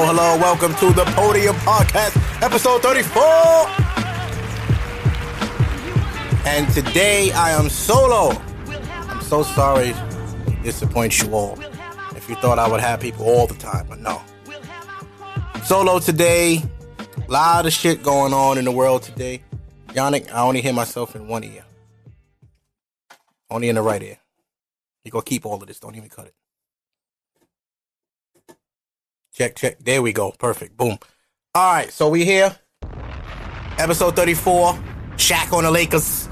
Hello, hello. Welcome to the Podium Podcast, episode 34. And today I am solo. I'm so sorry to disappoint you all. If you thought I would have people all the time, but no. Solo today. A lot of shit going on in the world today. Yannick, I only hear myself in one ear. Only in the right ear. You gonna keep all of this. Don't even cut it. Check, check. There we go. Perfect. Boom. All right, so we here. Episode 34. Shaq on the Lakers.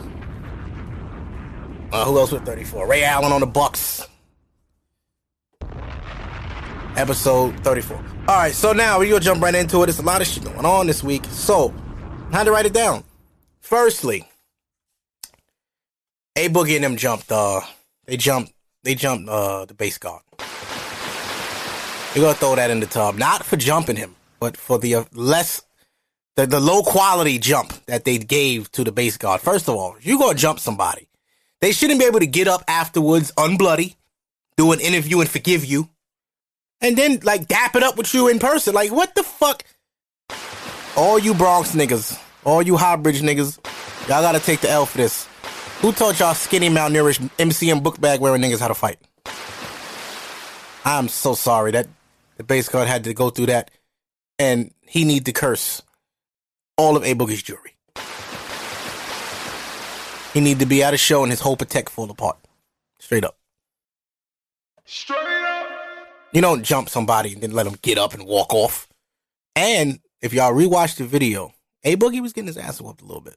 Uh, who else with 34? Ray Allen on the Bucks. Episode 34. All right, so now we gonna jump right into it. There's a lot of shit going on this week. So, how to write it down? Firstly, A Boogie and them jumped. Uh, they jumped. They jumped uh the Based God. We're gonna throw that in the tub, not for jumping him, but for the uh, less, the, the low quality jump that they gave to the Based God. First of all, you gonna jump somebody, they shouldn't be able to get up afterwards, unbloody, do an interview and forgive you, and then like dap it up with you in person. Like what the fuck? All you Bronx niggas, all you High Bridge niggas, y'all gotta take the L for this. Who taught y'all skinny, malnourished, MCM book bag wearing niggas how to fight? I'm so sorry that the Based God had to go through that, and he need to curse all of A Boogie's jury. He need to be at a show and his whole protect fall apart. Straight up. Straight up. You don't jump somebody and then let them get up and walk off. And if y'all rewatch the video, A Boogie was getting his ass whooped a little bit.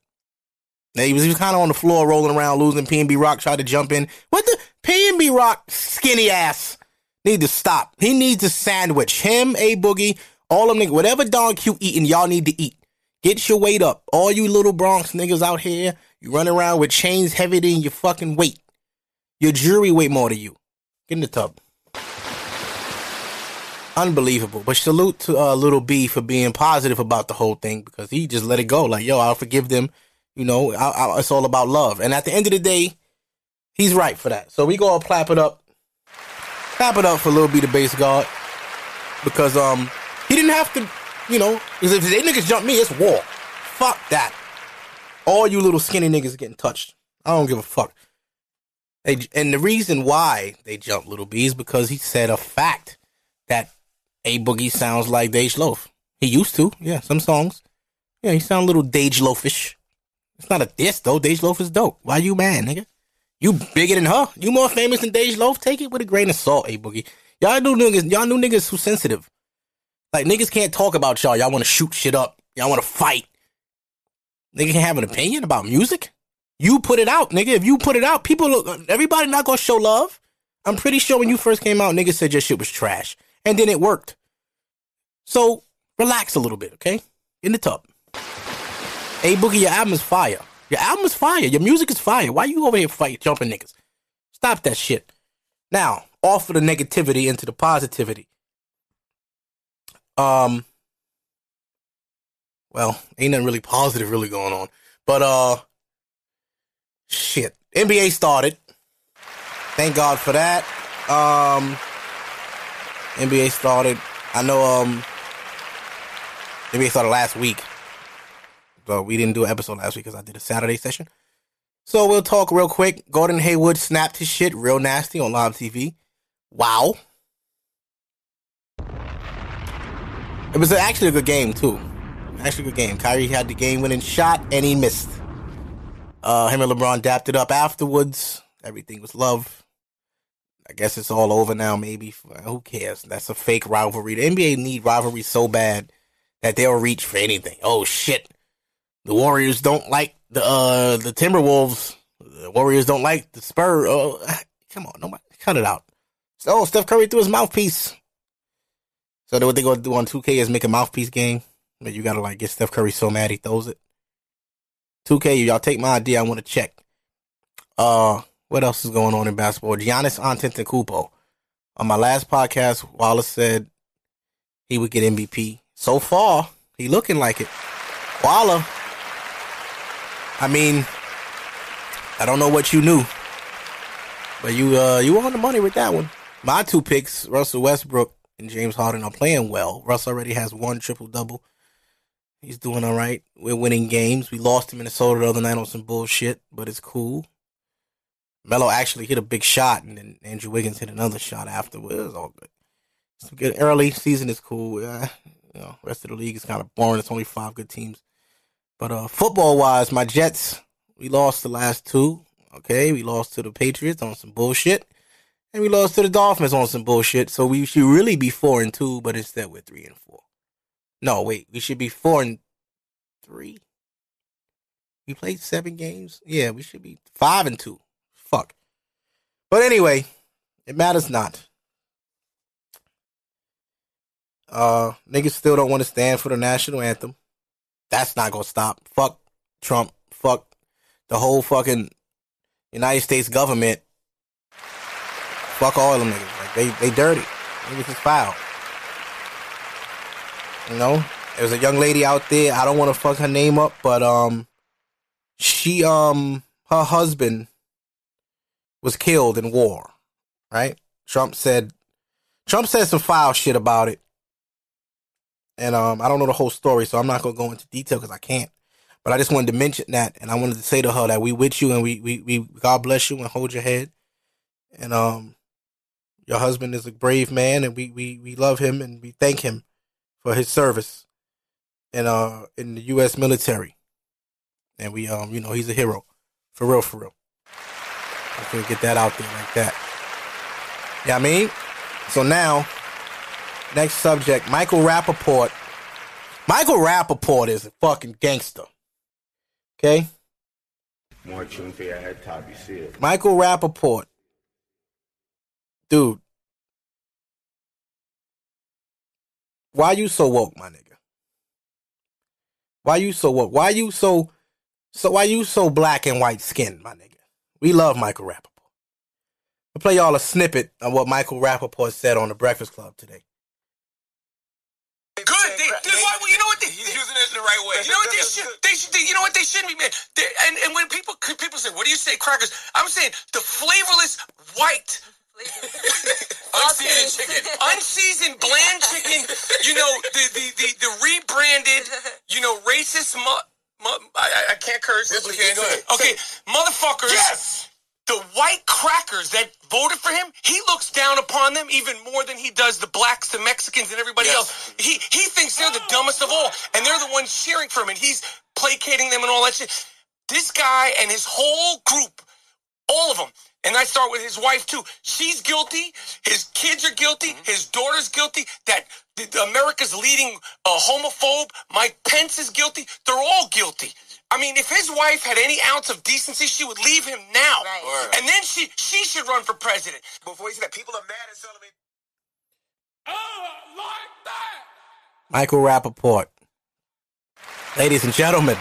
Now, He was, he was kind of on the floor rolling around, losing. PNB Rock tried to jump in. What the PNB Rock skinny ass need to stop. He needs a sandwich. Him, A Boogie, all them niggas, whatever Don Q eating, y'all need to eat. Get your weight up. All you little Bronx niggas out here, you run around with chains heavier than your fucking weight. Your jury weight more than you. Get in the tub. Unbelievable. But salute to uh, Lil B for being positive about the whole thing because he just let it go. Like, yo, I'll forgive them. You know, I, I, it's all about love. And at the end of the day, he's right for that. So we go all clap it up. Clap it up for Lil B, the Based God. Because um, he didn't have to, you know, because if they niggas jump me, it's war. Fuck that. All you little skinny niggas getting touched. I don't give a fuck. They, and the reason why they jumped Lil B is because he said a fact that A Boogie sounds like Dej Loaf. He used to, yeah, some songs. Yeah, he sound a little Dej Loafish. It's not a diss though. Dej Loaf is dope. Why you mad, nigga? You bigger than her. You more famous than Dej Loaf. Take it with a grain of salt, A Boogie. Y'all new niggas, y'all new niggas who sensitive. Like niggas can't talk about y'all. Y'all want to shoot shit up. Y'all want to fight. Nigga can't have an opinion about music. You put it out, nigga. If you put it out, people look. Everybody not gonna show love. I'm pretty sure when you first came out, niggas said your shit was trash, and then it worked. So relax a little bit, okay? In the tub. Hey Boogie, your album is fire. Your album is fire. Your music is fire. Why you over here fight jumping niggas? Stop that shit. Now, off of the negativity into the positivity. Um. Well, ain't nothing really positive really going on, but uh, shit. NBA started. Thank God for that. Um, NBA started. I know. Um, NBA started last week. So we didn't do an episode last week because I did a Saturday session. So we'll talk real quick. Gordon Hayward snapped his shit real nasty on live TV. Wow. It was actually a good game too. Actually a good game. Kyrie had the game winning shot and he missed. Uh, him and LeBron dapped it up afterwards. Everything was love. I guess it's all over now. Maybe who cares? That's a fake rivalry. The NBA need rivalry so bad that they'll reach for anything. Oh shit! The Warriors don't like the uh the Timberwolves. The Warriors don't like the Spurs. Oh, come on, nobody cut it out. Oh, Steph Curry threw his mouthpiece. So what they gonna do on 2K is make a mouthpiece game. But you gotta like get Steph Curry so mad he throws it. 2K, y'all take my idea. I want to check. Uh, what else is going on in basketball? Giannis Antetokounmpo. On my last podcast, Wallace said he would get MVP. So far, he looking like it. Walla. I mean, I don't know what you knew, but you uh you were on the money with that one. My two picks, Russell Westbrook and James Harden are playing well. Russ already has one triple double. He's doing all right. We're winning games. We lost to Minnesota the other night on some bullshit, but it's cool. Melo actually hit a big shot, and then Andrew Wiggins hit another shot afterwards. It was all good. Good. Early season is cool. Uh, you know, rest of the league is kind of boring. It's only five good teams. But uh, football wise, my Jets, we lost the last two. Okay, we lost to the Patriots on some bullshit, and we lost to the Dolphins on some bullshit. So we should really be four and two, but instead we're three and four. No, wait, we should be four and three. We played seven games. Yeah, we should be five and two. Fuck. But anyway, it matters not. Uh, niggas still don't want to stand for the national anthem. That's not gonna stop. Fuck Trump. Fuck the whole fucking United States government. Fuck all of them niggas. Like they they dirty. Niggas is foul. You know, there's a young lady out there. I don't want to fuck her name up, but um, she um her husband was killed in war. Right? Trump said Trump said some foul shit about it. And um, I don't know the whole story, so I'm not gonna go into detail because I can't. But I just wanted to mention that, and I wanted to say to her that we with you, and we we we God bless you, and hold your head. And um, your husband is a brave man, and we we we love him, and we thank him for his service in uh in the U.S. military. And we um, you know, he's a hero, for real, for real. I'm gonna get that out there like that. Yeah, you know I mean. So now Next subject, Michael Rapaport. Michael Rapaport is a fucking gangster. Okay? More tune for your head top, you see it. Michael Rapaport. Dude. Why you so woke, my nigga? Why you so woke? Why you so so why you so black and white skinned, my nigga? We love Michael Rapaport. I'll play y'all a snippet of what Michael Rapaport said on the Breakfast Club today. Good. They, they, why, you know what? They, He's using it in the right way. You know what they should? They should. They, you know what they shouldn't be made. They, and and when people people say, "What do you say, crackers?" I'm saying the flavorless white. Unseasoned chicken, unseasoned bland chicken. You know the the the, the rebranded. You know racist. Mu- mu- I, I can't curse. Yes, you can. Go ahead. Okay, motherfuckers. Yes. The white crackers that voted for him, he looks down upon them even more than he does the blacks, the Mexicans, and everybody Yes. else. He he thinks they're the dumbest of all, and they're the ones cheering for him, and he's placating them and all that shit. This guy and his whole group, all of them, and I start with his wife too. She's guilty. His kids are guilty. Mm-hmm. His daughter's guilty. That America's leading a homophobe. Mike Pence is guilty. They're all guilty. I mean, if his wife had any ounce of decency, she would leave him now, Right. And then she she should run for president. Before you say that, people are mad at Sullivan. Michael Rapaport. Ladies and gentlemen,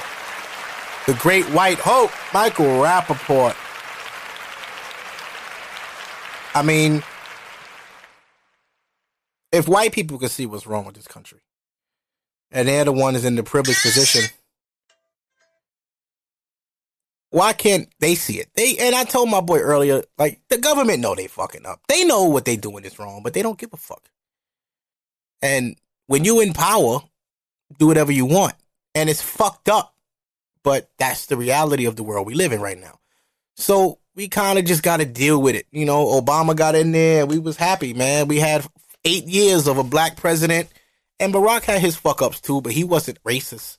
the great white hope, Michael Rapaport. I mean, if white people could see what's wrong with this country, and they're the ones in the privileged position, why can't they see it? They and I told my boy earlier, like the government know they fucking up. They know what they doing is wrong, but they don't give a fuck. And when you in power, do whatever you want. And it's fucked up. But that's the reality of the world we live in right now. So we kind of just got to deal with it. You know, Obama got in there. We was happy, man. We had eight years of a black president. And Barack had his fuck ups too, but he wasn't racist.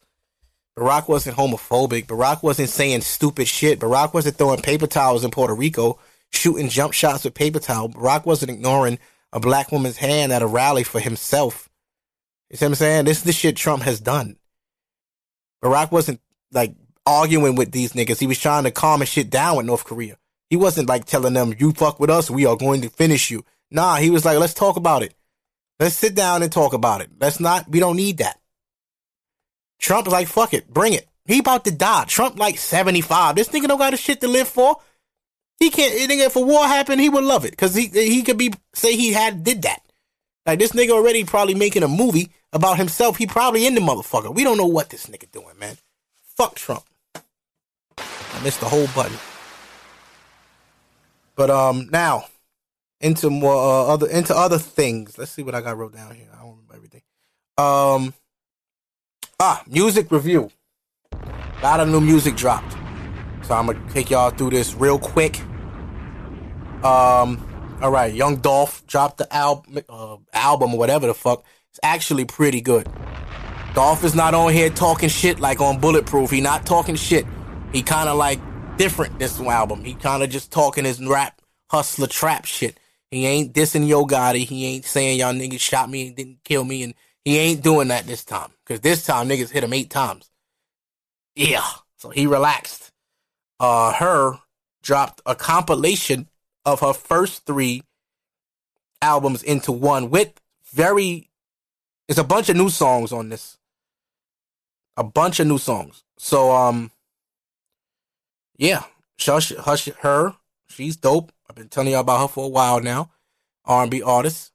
Barack wasn't homophobic. Barack wasn't saying stupid shit. Barack wasn't throwing paper towels in Puerto Rico, shooting jump shots with paper towel. Barack wasn't ignoring a black woman's hand at a rally for himself. You see what I'm saying? This is the shit Trump has done. Barack wasn't like arguing with these niggas. He was trying to calm his shit down with North Korea. He wasn't like telling them, you fuck with us, we are going to finish you. Nah, he was like, let's talk about it. Let's sit down and talk about it. Let's not, we don't need that. Trump like, fuck it, bring it. He about to die. Trump like 75. This nigga don't got a shit to live for. He can't, nigga, if a war happened, he would love it. Cause he, he could be, say he had, did that. Like this nigga already probably making a movie about himself. He probably in the motherfucker. We don't know what this nigga doing, man. Fuck Trump. I missed the whole button. But um now, into more uh, other into other things. Let's see what I got wrote down here. I don't remember everything. Um, ah, music review. A lot of new music dropped, so I'm gonna take y'all through this real quick. Um, all right, Young Dolph dropped the album, uh, album or whatever the fuck. It's actually pretty good. Dolph is not on here talking shit like on Bulletproof. He not talking shit. He kind of like different this album. He kind of just talking his rap hustler trap shit. He ain't dissing Yo Gotti. He ain't saying y'all niggas shot me and didn't kill me. And he ain't doing that this time. Cause this time niggas hit him eight times. Yeah. So he relaxed. Uh, her dropped a compilation of her first three albums into one with very, it's a bunch of new songs on this. A bunch of new songs. So, um, yeah, Hush, Hush, her, she's dope. I've been telling y'all about her for a while now. R&B artist.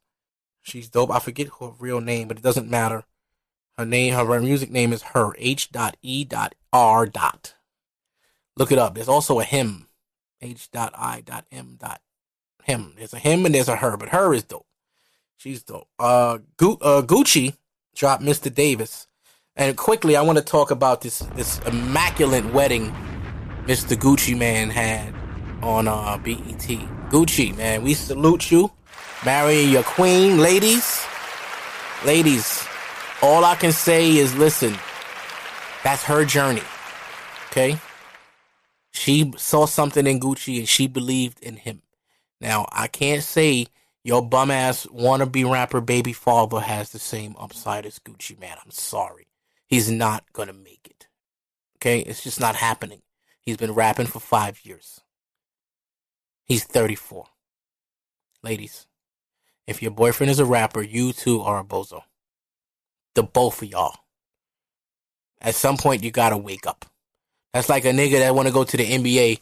She's dope. I forget her real name, but it doesn't matter. Her name, her music name is her. H. E. R. Look it up. There's also a him. H. I. M. Him. There's a him and there's a her, but her is dope. She's dope. Uh, Gu- uh Gucci dropped Mr. Davis. And quickly, I want to talk about this this immaculate wedding Mr. Gucci Mane had on uh, BET. Gucci, man, we salute you. Marrying your queen, ladies. Ladies, all I can say is listen, that's her journey. Okay? She saw something in Gucci and she believed in him. Now, I can't say your bum ass wannabe rapper baby father has the same upside as Gucci Mane. I'm sorry. He's not gonna make it. Okay? It's just not happening. He's been rapping for five years. He's 34. Ladies, if your boyfriend is a rapper, you too are a bozo. The both of y'all. At some point, you gotta wake up. That's like a nigga that wanna go to the NBA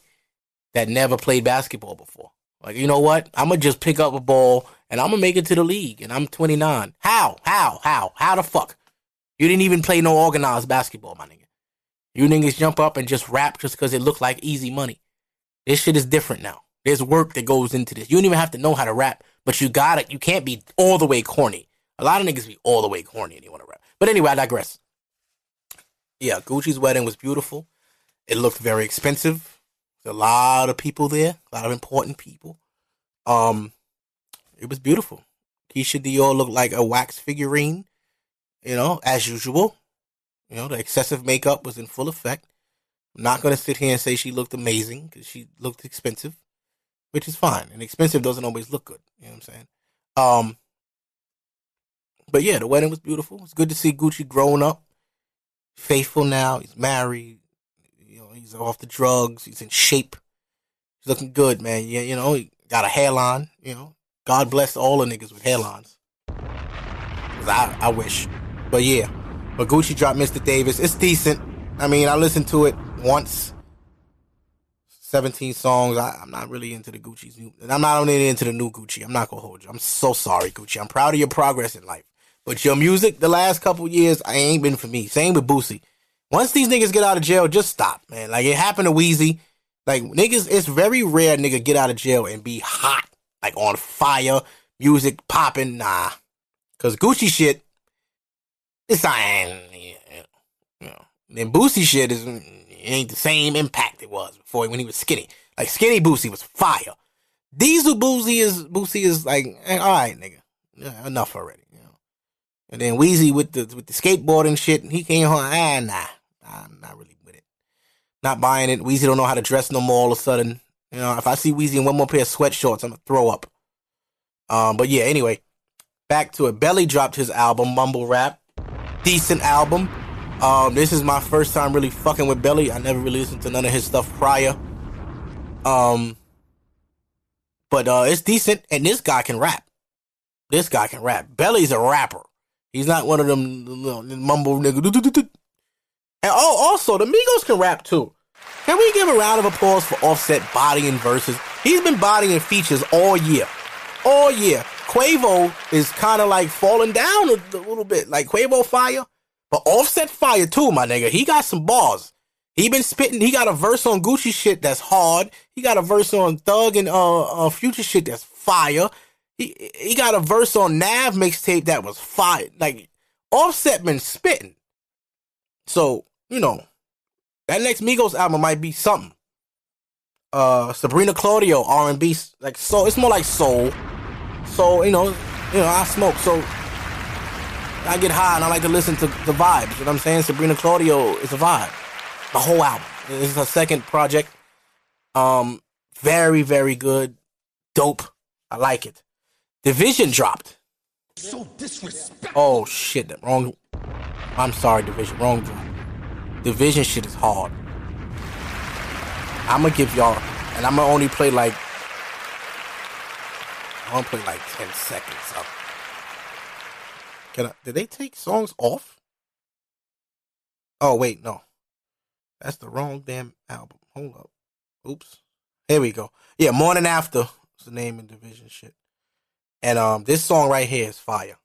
that never played basketball before. Like, you know what? I'm gonna just pick up a ball and I'm gonna make it to the league and I'm 29. How? How? How? How the fuck? You didn't even play no organized basketball, my nigga. You niggas jump up and just rap just because it looked like easy money. This shit is different now. There's work that goes into this. You don't even have to know how to rap, but you got it. You can't be all the way corny. A lot of niggas be all the way corny and they want to rap. But anyway, I digress. Yeah, Gucci's wedding was beautiful. It looked very expensive. There's a lot of people there, a lot of important people. Um, it was beautiful. Keyshia Ka'oir looked like a wax figurine, you know, as usual. You know, the excessive makeup was in full effect. I'm not to sit here and say she looked amazing because she looked expensive, which is fine. And expensive doesn't always look good. You know what I'm saying? Um, but yeah, the wedding was beautiful. It's good to see Gucci growing up, faithful now. He's married. You know, he's off the drugs. He's in shape. He's looking good, man. Yeah, you know, he got a hairline. You know, God bless all the niggas with hairlines. Cause I, I wish. But yeah. But Gucci dropped Mr. Davis. It's decent. I mean, I listened to it once. 17 songs. I, am not really into the Gucci's new. I'm not only into the new Gucci. I'm not gonna hold you. I'm so sorry, Gucci. I'm proud of your progress in life. But your music, the last couple years, I ain't been for me. Same with Boosie. Once these niggas get out of jail, just stop, man. Like it happened to Weezy. Like niggas, it's very rare nigga get out of jail and be hot, like on fire, music popping. Nah, cause Gucci shit, it's not, you know. Then Boosie shit is ain't the same impact it was before when he was skinny. Like skinny Boosie was fire. Diesel Boosie is Boosie is like, eh, all right, nigga, yeah, enough already. You know. And then Weezy with the with the skateboarding shit, he came home. Ah, nah, I'm not really with it. Not buying it. Weezy don't know how to dress no more. All of a sudden, you know, if I see Weezy in one more pair of sweatshorts, I'm gonna throw up. Um, but yeah, anyway, back to it. Belly dropped his album Mumble Rap decent album. Um, this is my first time really fucking with Belly. I never really listened to none of his stuff prior. Um, but uh, it's decent, and this guy can rap. This guy can rap. Belly's a rapper. He's not one of them mumble niggas. And oh, also the Migos can rap too. Can we give a round of applause for Offset bodying verses? He's been bodying features all year, all year. Quavo is kind of like falling down a, a, little bit, like Quavo fire, but Offset fire too, my nigga. He got some bars. He been spitting. He got a verse on Gucci shit that's hard. He got a verse on Thug and uh, uh Future shit that's fire. He he got a verse on Nav mixtape that was fire. Like Offset been spitting. So you know that next Migos album might be something. Uh, Sabrina Claudio R and B like soul. It's more like soul. So you know, you know I smoke. So I get high and I like to listen to the vibes. You know what I'm saying? Sabrina Claudio is a vibe. The whole album. This is her second project. Um, very very good, dope. I like it. Division dropped. So disrespectful. Oh shit, wrong. I'm sorry, Division, wrong drop. Division shit is hard. I'm gonna give y'all, and I'm gonna only play like, I'm gonna play like 10 seconds of. Can I, did they take songs off? Oh wait, no. That's the wrong damn album. Hold up. Oops. Here we go. Yeah, Morning After is the name of Division shit. And um, this song right here is fire.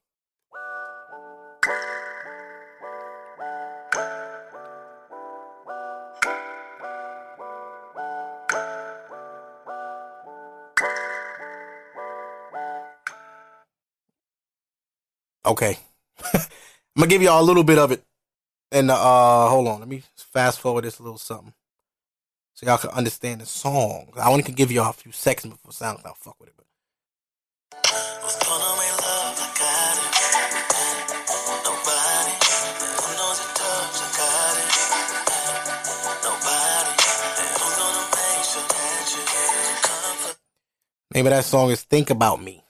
Okay. I'm gonna give y'all a little bit of it. And uh hold on, let me fast forward this a little something. So y'all can understand the song. I only can give y'all a few seconds before SoundCloud fuck with it. But Name of that song is Think About Me.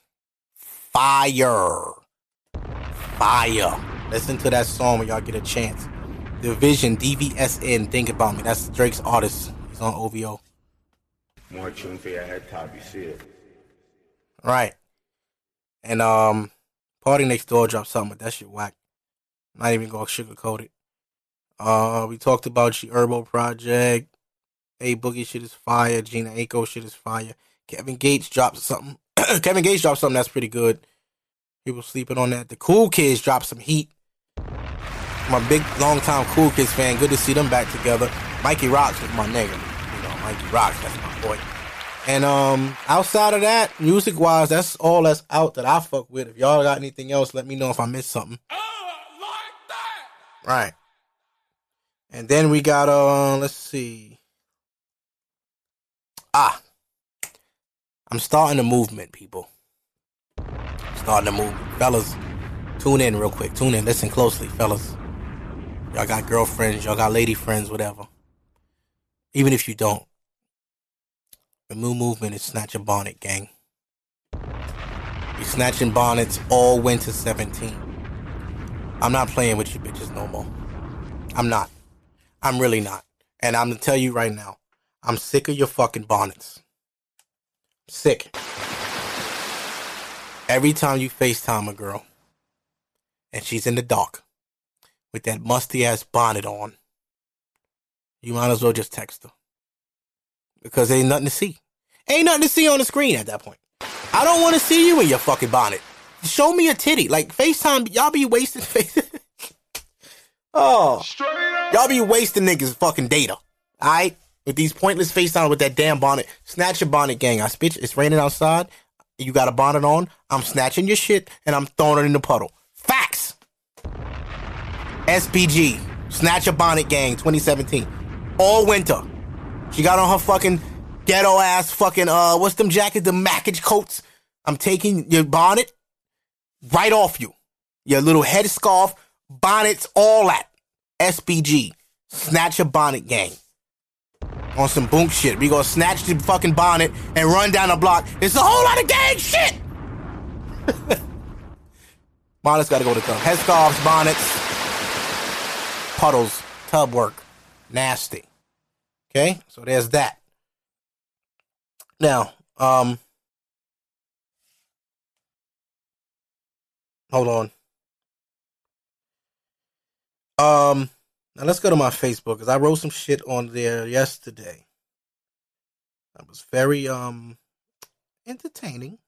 Fire. Fire. Listen to that song when y'all get a chance. Division, DVSN, Think About Me. That's Drake's artist. He's on OVO. More tune for your head top, you see it. Right. And um PartyNextDoor dropped something, but that shit whack. Not even gonna sugarcoat it. Uh we talked about G Herbo Project. A Boogie shit is fire. Jhené Aiko shit is fire. Kevin Gates dropped something. Kevin Gates dropped something that's pretty good. People sleeping on that. The Cool Kids dropped some heat. A big, long time Cool Kids fan. Good to see them back together. Mikey Rocks was my nigga. You know, Mikey Rocks, that's my boy. And um, outside of that, music wise, that's all that's out that I fuck with. If y'all got anything else, let me know if I missed something. Oh, like that. Right. And then we got uh, let's see. Ah, I'm starting a movement, people. Starting a movement, fellas. Tune in real quick. Tune in. Listen closely, fellas. Y'all got girlfriends. Y'all got lady friends. Whatever. Even if you don't, the new movement is snatch a bonnet, gang. We snatching bonnets all winter 17. I'm not playing with you bitches no more. I'm not. I'm really not. And I'm gonna tell you right now, I'm sick of your fucking bonnets. Sick. Every time you FaceTime a girl and she's in the dark with that musty ass bonnet on, you might as well just text her. Because there ain't nothing to see. Ain't nothing to see on the screen at that point. I don't want to see you in your fucking bonnet. Show me a titty. Like FaceTime, y'all be wasting face. oh. Y'all be wasting niggas fucking data. Alright? With these pointless FaceTime with that damn bonnet. Snatch your bonnet, gang. I spit it's raining outside. You got a bonnet on. I'm snatching your shit and I'm throwing it in the puddle. Facts. SPG. Snatch a bonnet gang 2017. All winter. She got on her fucking ghetto ass fucking uh what's them jackets, the mackage coats. I'm taking your bonnet right off you. Your little headscarf, bonnets, all that. SPG. Snatch a bonnet gang. On some boom shit. We gonna snatch the fucking bonnet and run down the block. It's a whole lot of gang shit. bonnets gotta go to club. Headscarves, bonnets, puddles, tub work. Nasty. Okay, so there's that. Now, um, hold on. Um, now let's go to my Facebook because I wrote some shit on there yesterday. That was very um entertaining.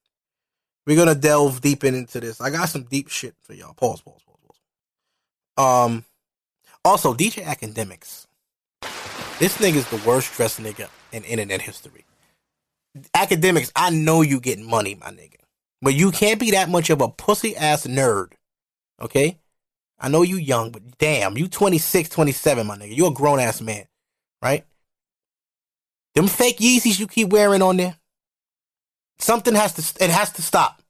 We're gonna delve deep into this. I got some deep shit for y'all. Pause, pause, pause, pause. Um, also DJ Akademiks. This nigga's the worst dressed nigga in internet history. Akademiks, I know you getting money, my nigga. But you can't be that much of a pussy ass nerd. Okay? I know you young, but damn, you 26, 27, my nigga. You a grown ass man, right? Them fake Yeezys you keep wearing on there. Something has to, it has to stop.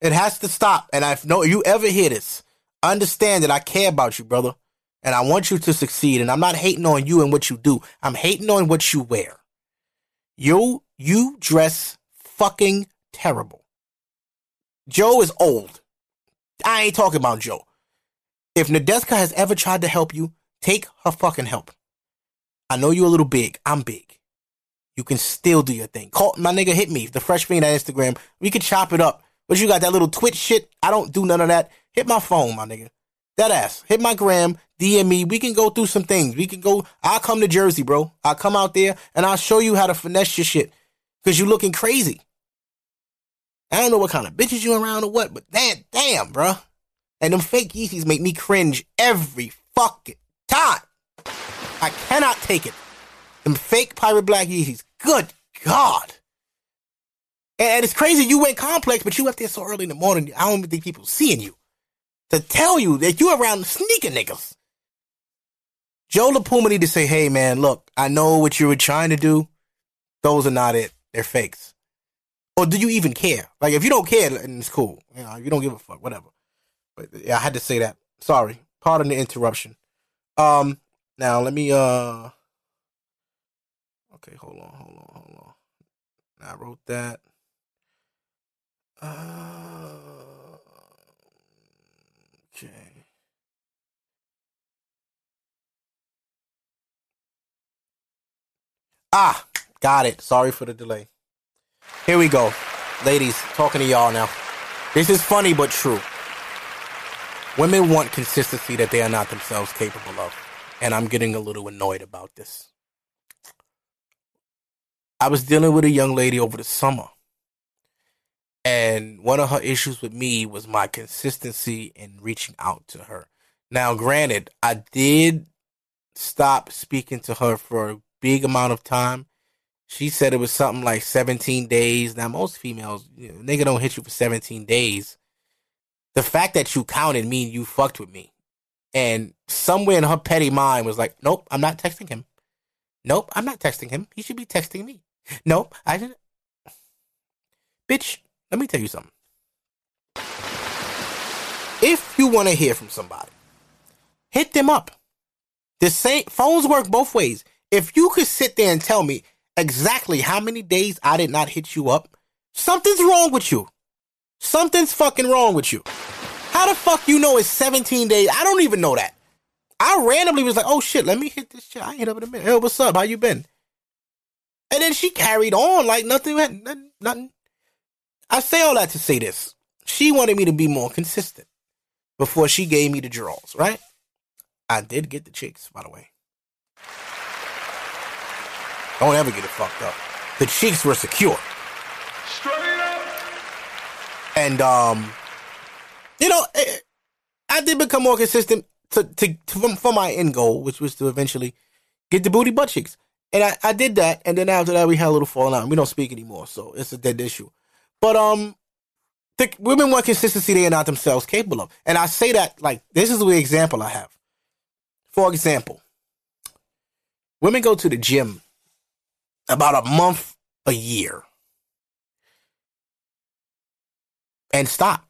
It has to stop. And if no, you ever hear this, understand that I care about you, brother. And I want you to succeed. And I'm not hating on you and what you do. I'm hating on what you wear. You, you dress fucking terrible. Joe is old. I ain't talking about Joe. If Nadeska has ever tried to help you, take her fucking help. I know you're a little big. I'm big. You can still do your thing. Call my nigga hit me. The FreshFeen at Instagram. We can chop it up. But you got that little Twitch shit. I don't do none of that. Hit my phone, my nigga. That ass. Hit my gram. DM me. We can go through some things. We can go. I'll come to Jersey, bro. I'll come out there and I'll show you how to finesse your shit. Cause you're looking crazy. I don't know what kind of bitches you around or what, but damn, damn, bro. And them fake Yeezys make me cringe every fucking time. I cannot take it. Them fake pirate black Yeezys. Good God. And it's crazy you went complex, but you left there so early in the morning. I don't even think people seeing you to tell you that you around sneaker niggas. Joe LaPuma need to say, hey man, look, I know what you were trying to do. Those are not it. They're fakes. Or do you even care? Like if you don't care, then it's cool. You know, you don't give a fuck, whatever. Yeah, I had to say that. Sorry. Pardon the interruption. Um now let me uh Okay, hold on, hold on, hold on. I wrote that. Uh, okay. Ah, got it. Sorry for the delay. Here we go. Ladies, talking to y'all now. This is funny but true. Women want consistency that they are not themselves capable of. And I'm getting a little annoyed about this. I was dealing with a young lady over the summer. And one of her issues with me was my consistency in reaching out to her. Now, granted, I did stop speaking to her for a big amount of time. She said it was something like 17 days. Now, most females, you know, nigga don't hit you for 17 days. The fact that you counted mean you fucked with me. And somewhere in her petty mind was like, nope, I'm not texting him. Nope, I'm not texting him. He should be texting me. Nope, I didn't. Bitch, let me tell you something. If you want to hear from somebody, hit them up. The same phones work both ways. If you could sit there and tell me exactly how many days I did not hit you up, something's wrong with you. Something's fucking wrong with you. How the fuck you know it's 17 days? I don't even know that. I randomly was like, oh shit, let me hit this shit. I hit up in a minute. Hey, what's up? How you been? And then she carried on like nothing, nothing, nothing. I say all that to say this. She wanted me to be more consistent before she gave me the draws, right? I did get the chicks, by the way. Don't ever get it fucked up. The cheeks were secure. And um, you know, eh, I did become more consistent to, to, to for my end goal, which was to eventually get the booty butt cheeks. And I, I did that, and then after that we had a little falling out. and We don't speak anymore, so it's a dead issue. But um, the women want consistency they are not themselves capable of, and I say that like this is the example I have. For example, women go to the gym about a month a year and stop.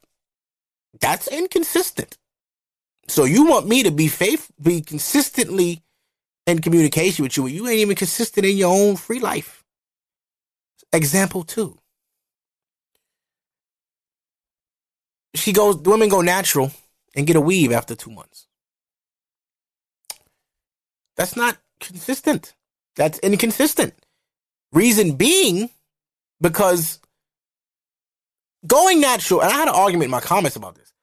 That's inconsistent. So you want me to be faith, be consistently in communication with you, you ain't even consistent in your own free life. Example two. She goes, women go natural and get a weave after two months. That's not consistent. That's inconsistent. Reason being, because going natural, and I had an argument in my comments about this.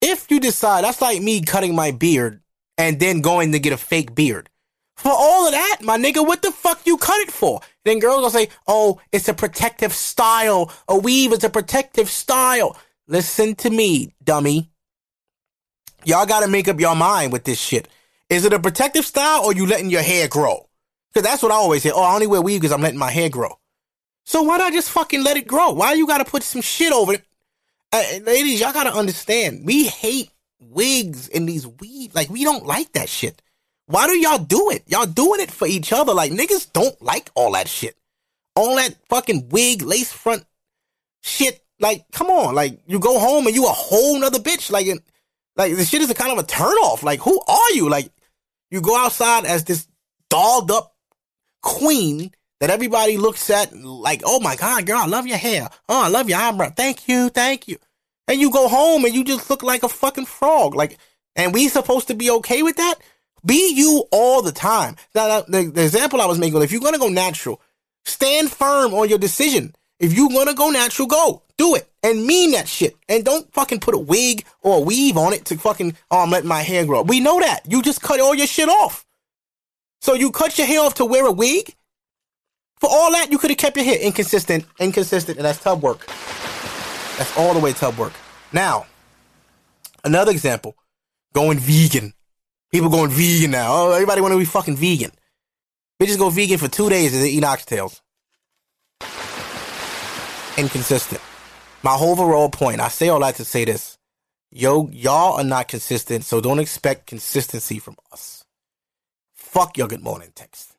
If you decide, that's like me cutting my beard and then going to get a fake beard. For all of that, my nigga, what the fuck you cut it for? Then girls will say, oh, it's a protective style. A weave is a protective style. Listen to me, dummy. Y'all gotta make up your mind with this shit. Is it a protective style or you letting your hair grow? Because that's what I always say. Oh, I only wear weave because I'm letting my hair grow. So why not just fucking let it grow? Why you gotta put some shit over it? Uh, ladies, y'all gotta understand. We hate wigs and these weave. Like we don't like that shit. Why do y'all do it? Y'all doing it for each other. Like niggas don't like all that shit. All that fucking wig, lace front shit. Like, come on. Like you go home and you a whole nother bitch. Like, like this shit is a kind of a turn off. Like, who are you? Like, you go outside as this dolled up queen that everybody looks at like, oh my God, girl, I love your hair. Oh, I love your eyebrow. Thank you. Thank you. And you go home and you just look like a fucking frog. Like, and we supposed to be okay with that? Be you all the time. Now, the, the example I was making, if you're to go natural, stand firm on your decision. If you want to go natural, go. Do it. And mean that shit. And don't fucking put a wig or a weave on it to fucking, oh, I'm letting my hair grow. We know that. You just cut all your shit off. So you cut your hair off to wear a wig? For all that, you could have kept your hair inconsistent, inconsistent, and that's tub work. That's all the way tub work. Now, another example, going vegan. People going vegan now. Oh, everybody want to be fucking vegan. Bitches go vegan for two days and they eat oxtails. Inconsistent. My whole overall point, I say all that to say this. Yo, y'all are not consistent, so don't expect consistency from us. Fuck your good morning text.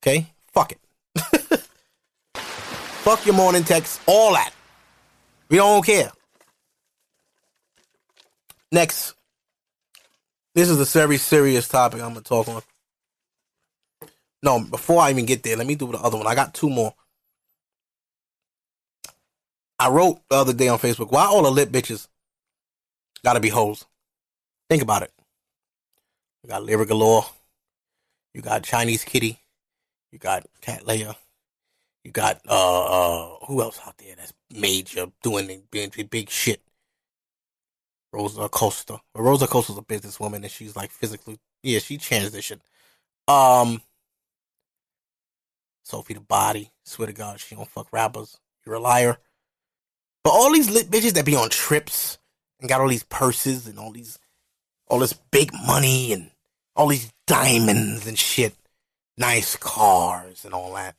Okay? Fuck it. Fuck your morning text, all that. We don't care. Next. This is a very serious topic I'm going to talk on. No, before I even get there, let me do the other one. I got two more. I wrote the other day on Facebook, why all the lit bitches gotta be hoes? Think about it. You got Lira Galore. You got Chinese Kitty. You got Cat Leia. You got uh uh who else out there that's major doing big, big shit? Rosa Acosta. Rosa Acosta's a businesswoman and she's like physically yeah, she transitioned. Um Sophie the body. Swear to God, she don't fuck rappers. You're a liar. But all these lit bitches that be on trips and got all these purses and all these all this big money and all these diamonds and shit nice cars and all that.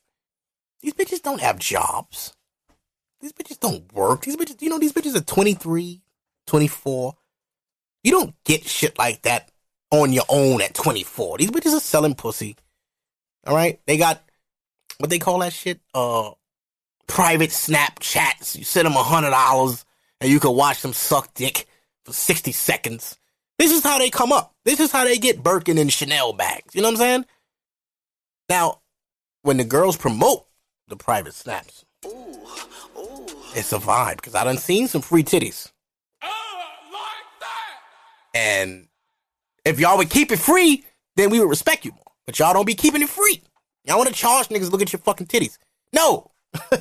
These bitches don't have jobs. These bitches don't work. These bitches, you know, these bitches are 23, 24. You don't get shit like that on your own at 24. These bitches are selling pussy. All right? They got what they call that shit? Uh private Snapchats. You send them a hundred dollars and you can watch them suck dick for 60 seconds. This is how they come up. This is how they get Birkin and Chanel bags. You know what I'm saying? Now, when the girls promote the private snaps, ooh, ooh. it's a vibe because I done seen some free titties. Oh, like and if y'all would keep it free, then we would respect you more. But y'all don't be keeping it free. Y'all want to charge niggas look at your fucking titties. No.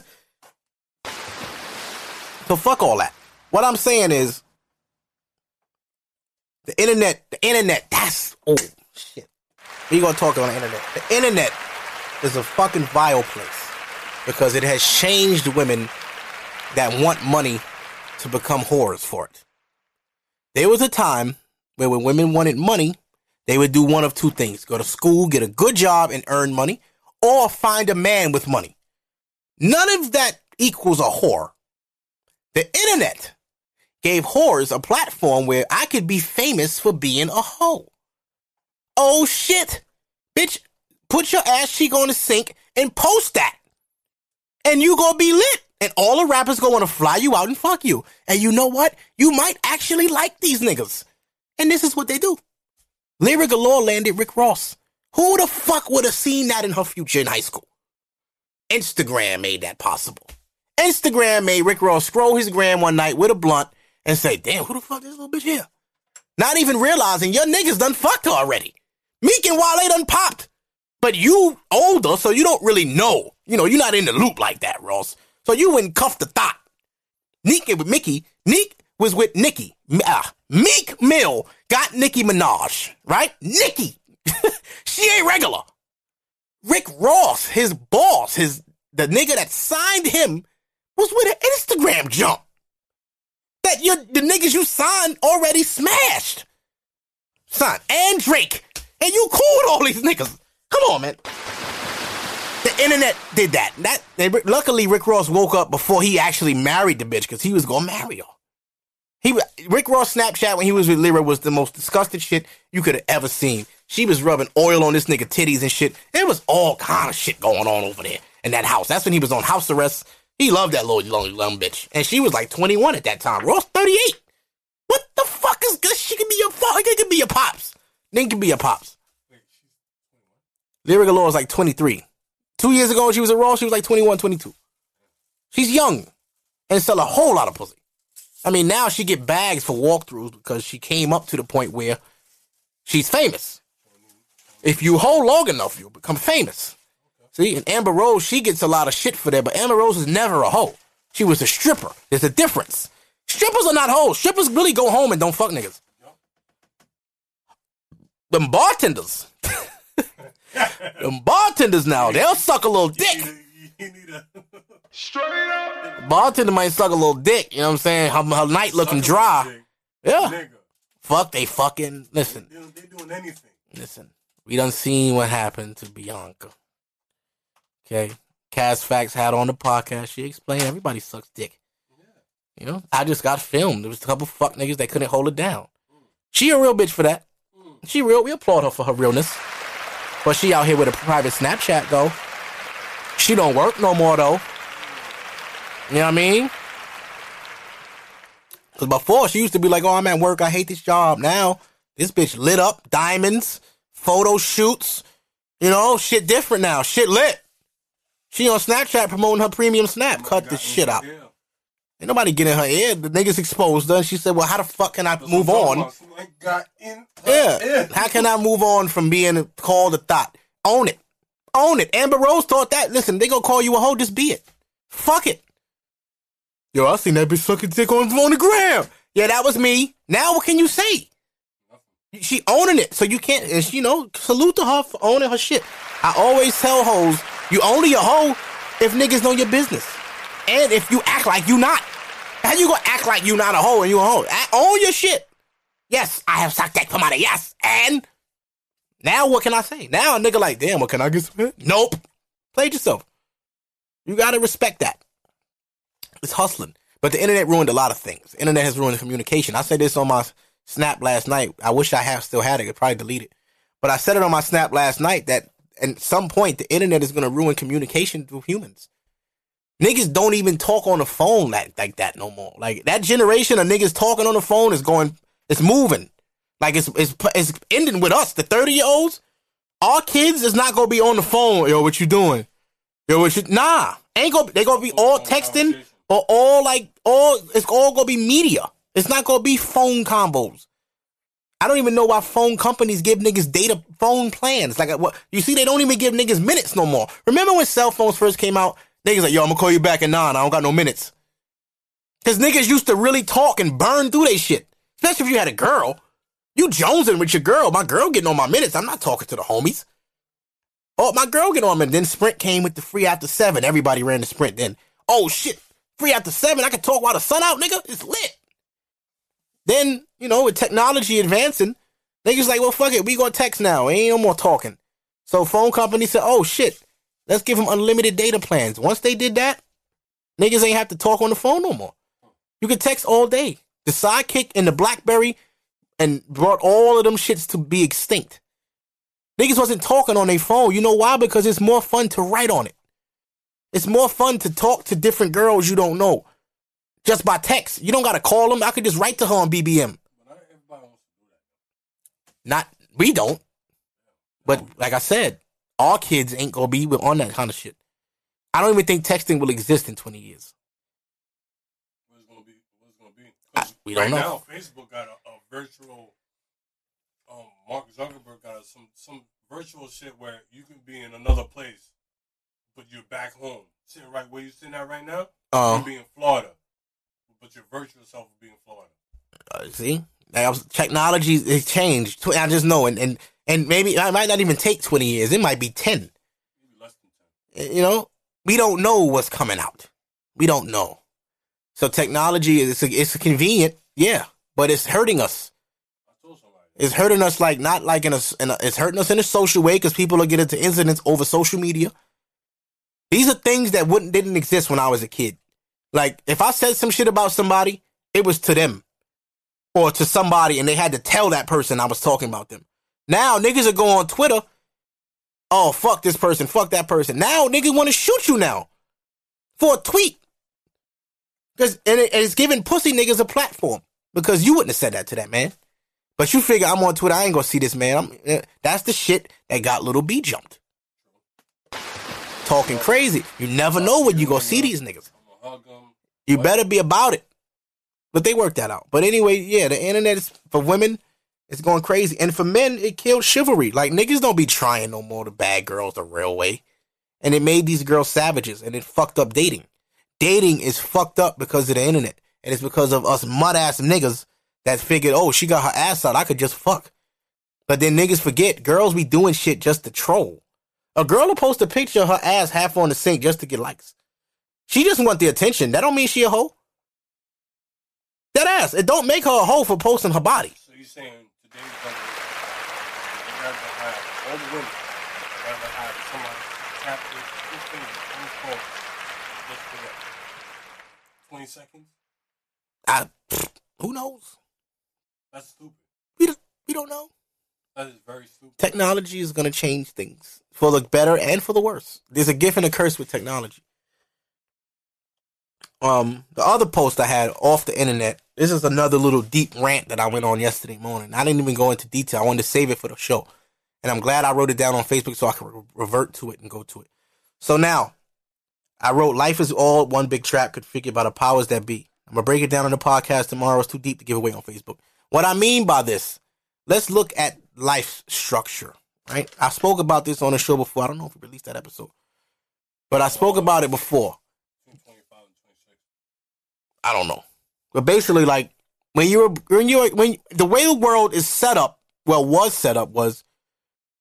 so fuck all that. What I'm saying is the internet, the internet, that's oh shit. We gonna talk on the internet. The internet is a fucking vile place because it has changed women that want money to become whores for it. There was a time where when women wanted money, they would do one of two things go to school, get a good job, and earn money, or find a man with money. None of that equals a whore. The internet gave whores a platform where I could be famous for being a hoe. Oh shit. Bitch, put your ass cheek on the sink and post that. And you gonna be lit. And all the rappers gonna wanna fly you out and fuck you. And you know what? You might actually like these niggas. And this is what they do. Lira Galore landed Rick Ross. Who the fuck would have seen that in her future in high school? Instagram made that possible. Instagram made Rick Ross scroll his gram one night with a blunt and say, damn, who the fuck is this little bitch here? Not even realizing your niggas done fucked her already. Meek and Wale done popped. But you older, so you don't really know. You know, you're not in the loop like that, Ross. So you wouldn't cuff the thought. Neek with Mickey. Neek was with Nicki. Uh, Meek Mill got Nicki Minaj, right? Nicki. she ain't regular. Rick Ross, his boss, his the nigga that signed him, was with an Instagram jump. That you the niggas you signed already smashed. Son, and Drake. And you cool with all these niggas. Come on, man. The internet did that. That they, luckily Rick Ross woke up before he actually married the bitch because he was gonna marry her. He Rick Ross Snapchat when he was with Lira was the most disgusting shit you could have ever seen. She was rubbing oil on this nigga titties and shit. There was all kind of shit going on over there in that house. That's when he was on house arrest. He loved that little young, young bitch, and she was like 21 at that time. Ross 38. What the fuck is good? She could be your fuck. It could be your pops. Then could be your pops. Lira Galore is like 23. Two years ago, when she was at Raw, she was like 21, 22. She's young and sell a whole lot of pussy. I mean, now she get bags for walkthroughs because she came up to the point where she's famous. If you hold long enough, you'll become famous. See, and Amber Rose, she gets a lot of shit for that, but Amber Rose was never a hoe. She was a stripper. There's a difference. Strippers are not hoes. Strippers really go home and don't fuck niggas. Them bartenders. Them bartenders now, they'll suck a little dick. Straight up. Bartender might suck a little dick, you know what I'm saying? Her, her night looking dry. Yeah. Nigga. Fuck, they fucking. Listen, They, they doing anything. listen. We done seen what happened to Bianca. Okay. Cass Facts had on the podcast. She explained everybody sucks dick. You know, I just got filmed. There was a couple fuck niggas that couldn't hold it down. She a real bitch for that. She real. We applaud her for her realness. But she out here with a private Snapchat though. She don't work no more though. You know what I mean? Cause before she used to be like, "Oh, I'm at work. I hate this job." Now this bitch lit up, diamonds, photo shoots. You know, shit different now. Shit lit. She on Snapchat promoting her premium snap. Cut this shit out. Yeah. Ain't nobody get in her ear. The niggas exposed her. And she said, "Well, how the fuck can I move on? Somebody got in. Yeah, how can I move on from being called a thought? Own it, own it." Amber Rose thought that. Listen, they gonna call you a hoe. Just be it. Fuck it. Yo, I seen that bitch sucking dick on on the gram. Yeah, that was me. Now what can you say? She owning it, so you can't. And she, you know, salute to her for owning her shit. I always tell hoes, you only a hoe if niggas know your business, and if you act like you not. How you gonna act like you not a hoe and you a hoe? A- Own your shit. Yes, I have sucked that pomada. Yes, and now what can I say? Now a nigga like, damn, what can I get some? Nope. Played yourself. You gotta respect that. It's hustling. But the internet ruined a lot of things. The internet has ruined communication. I said this on my snap last night. I wish I have still had it. I could probably delete it. But I said it on my snap last night that at some point the internet is gonna ruin communication with humans. Niggas don't even talk on the phone like, like that no more. Like that generation of niggas talking on the phone is going, it's moving. Like it's it's it's ending with us, the 30 year olds. Our kids is not gonna be on the phone. Yo, what you doing? Yo, what you nah. Ain't gonna they gonna be all texting or all like all it's all gonna be media. It's not gonna be phone combos. I don't even know why phone companies give niggas data phone plans. Like what you see, they don't even give niggas minutes no more. Remember when cell phones first came out? Niggas like, yo, I'm gonna call you back in nine. I don't got no minutes. Cause niggas used to really talk and burn through they shit. Especially if you had a girl. You jonesing with your girl. My girl getting on my minutes. I'm not talking to the homies. Oh, my girl get on me. Then Sprint came with the free after seven. Everybody ran the Sprint then. Oh shit. Free after seven. I can talk while the sun out, nigga. It's lit. Then, you know, with technology advancing, niggas like, well, fuck it. We gonna text now. Ain't no more talking. So phone companies said, oh shit. Let's give them unlimited data plans. Once they did that, niggas ain't have to talk on the phone no more. You can text all day. The sidekick and the Blackberry and brought all of them shits to be extinct. Niggas wasn't talking on their phone. You know why? Because it's more fun to write on it. It's more fun to talk to different girls you don't know. Just by text. You don't gotta call them. I could just write to her on BBM. Not we don't. But like I said, our kids ain't gonna be on that kind of shit. I don't even think texting will exist in 20 years. What it's gonna be? What it's gonna be? I- we don't know. now, Facebook got a, a virtual. Um, Mark Zuckerberg got a, some some virtual shit where you can be in another place, but you're back home, sitting right where you're sitting at right now. Uh, you be in Florida, but your virtual self will be in Florida. Uh, see, Like, technology has changed. I just know, and and and maybe it might not even take twenty years. It might be ten. Maybe less than ten. You know, we don't know what's coming out. We don't know. So technology is it's convenient, yeah, but it's hurting us. I. It's hurting us like not like in a, in a it's hurting us in a social way because people are getting into incidents over social media. These are things that wouldn't didn't exist when I was a kid. Like if I said some shit about somebody, it was to them or to somebody, and they had to tell that person I was talking about them. Now niggas are going on Twitter. Oh fuck this person, fuck that person. Now niggas want to shoot you now for a tweet. Cause and, it, and it's giving pussy niggas a platform because you wouldn't have said that to that man. But you figure I'm on Twitter, I ain't gonna see this man. I'm, eh, that's the shit that got Lil B jumped. Talking crazy. You never know when you gonna see these niggas. You better be about it. But they worked that out. But anyway, yeah, the internet is for women, it's going crazy. And for men, it killed chivalry. Like niggas don't be trying no more to bag girls the real way. And it made these girls savages and it fucked up dating. Dating is fucked up because of the internet. And it's because of us mud ass niggas that figured, oh, she got her ass out. I could just fuck. But then niggas forget girls be doing shit just to troll. A girl will post a picture of her ass half on the sink just to get likes. She just want the attention. That don't mean she a hoe. That ass. It don't make her a hoe for posting her body. So you're saying today's they'd rather have all the women, rather have somebody tap their two fingers on the phone just for what? 20 seconds? I, who knows? That's stupid. We don't, we don't know. That is very stupid. Technology is going to change things for the better and for the worse. There's a gift and a curse with technology. Um, the other post I had off the internet. This is another little deep rant that I went on yesterday morning. I didn't even go into detail. I wanted to save it for the show, and I'm glad I wrote it down on Facebook so I can re- revert to it and go to it. So now, I wrote "Life is all one big trap configured by the powers that be." I'm gonna break it down on the podcast tomorrow. It's too deep to give away on Facebook. What I mean by this, let's look at life structure. Right? I spoke about this on the show before. I don't know if we released that episode, but I spoke about it before. Between 25 and 26. I don't know. But basically, like when you were when you when the way the world is set up, well, was set up was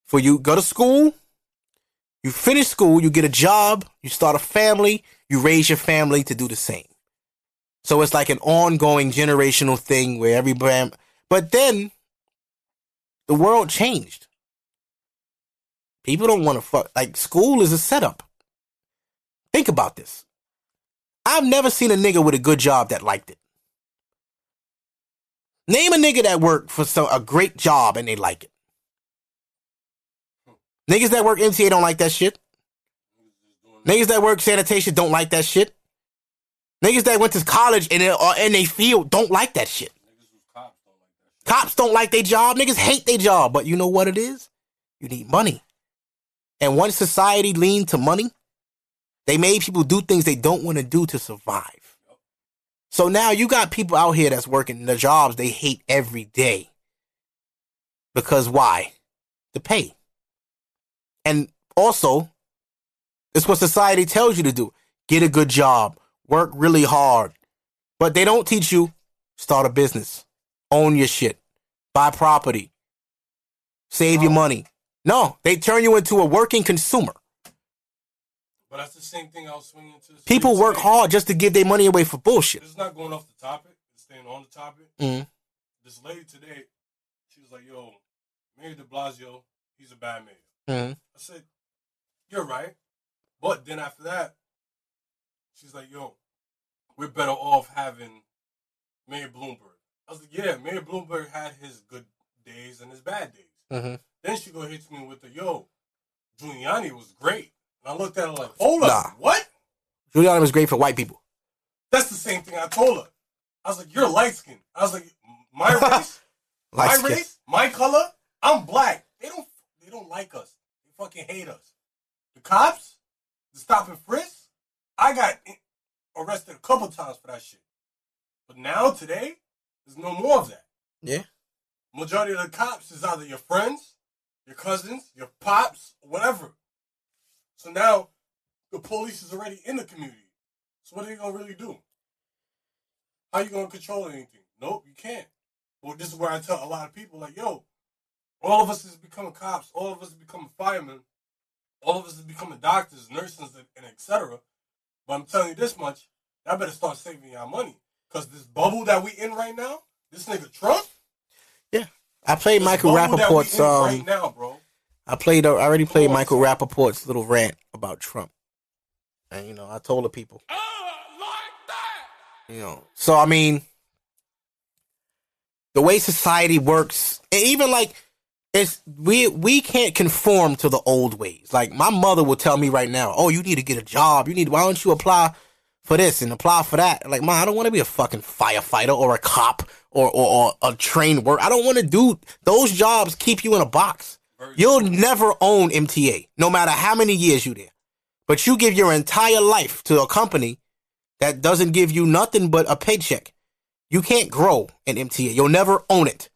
for you go to school, you finish school, you get a job, you start a family, you raise your family to do the same. So it's like an ongoing generational thing where everybody. But then the world changed. People don't want to fuck. Like school is a setup. Think about this. I've never seen a nigga with a good job that liked it. Name a nigga that worked for some, a great job and they like it. Niggas that work MTA don't like that shit. Niggas that work sanitation don't like that shit. Niggas that went to college and uh, they, or in. Cops don't like that shit. Cops don't like their job. Niggas hate their job. But you know what it is? You need money. And once society leaned to money, they made people do things they don't want to do to survive. So now you got people out here that's working the jobs they hate every day. Because why? The pay. And also, it's what society tells you to do. Get a good job. Work really hard. But they don't teach you start a business. Own your shit. Buy property. Save your oh. money. No, they turn you into a working consumer. But that's the same thing I was swinging to. People work hard just to give their money away for bullshit. This is not going off the topic. It's staying on the topic. Mm. This lady today, she was like, "Yo, Mayor De Blasio, he's a bad mayor." Mm. I said, "You're right," but then after that, she's like, "Yo, we're better off having Mayor Bloomberg." I was like, "Yeah, Mayor Bloomberg had his good days and his bad days." hmm Then she go hits me with the, "Yo, Giuliani was great," and I looked at her like, "Hold up, Nah. what?" Giuliani was great for white people. That's the same thing I told her. I was like, "You're light skinned." I was like, "My race." My race, my color, I'm black. They don't they don't like us. They fucking hate us. The cops, the stop and frisk, I got arrested a couple times for that shit. But now today, there's no more of that. Yeah. Majority of the cops is either your friends, your cousins, your pops, whatever. So now the police is already in the community. So what are they gonna really do? How you gonna control anything? Nope, you can't. Well, this is where I tell a lot of people, like, yo, all of us is becoming cops, all of us is becoming firemen, all of us is becoming doctors, nurses, and, and etc. But I'm telling you this much, I better start saving y'all money. Cause this bubble that we in right now, this nigga Trump, Yeah. I played this Michael bubble that we Rapaport's um right now, bro. I played I already played Michael. Rapaport's little rant about Trump. And you know, I told the people. Oh, you know, so I mean, the way society works, and even like it's we we can't conform to the old ways. Like my mother will tell me right now, "Oh, you need to get a job. You need. Why don't you apply for this and apply for that?" Like, man, I don't want to be a fucking firefighter or a cop or or, or a train work. I don't want to do those jobs. Keep you in a box. You'll never own MTA, no matter how many years you there. But you give your entire life to a company that doesn't give you nothing but a paycheck. You can't grow in MTA. You'll never own it.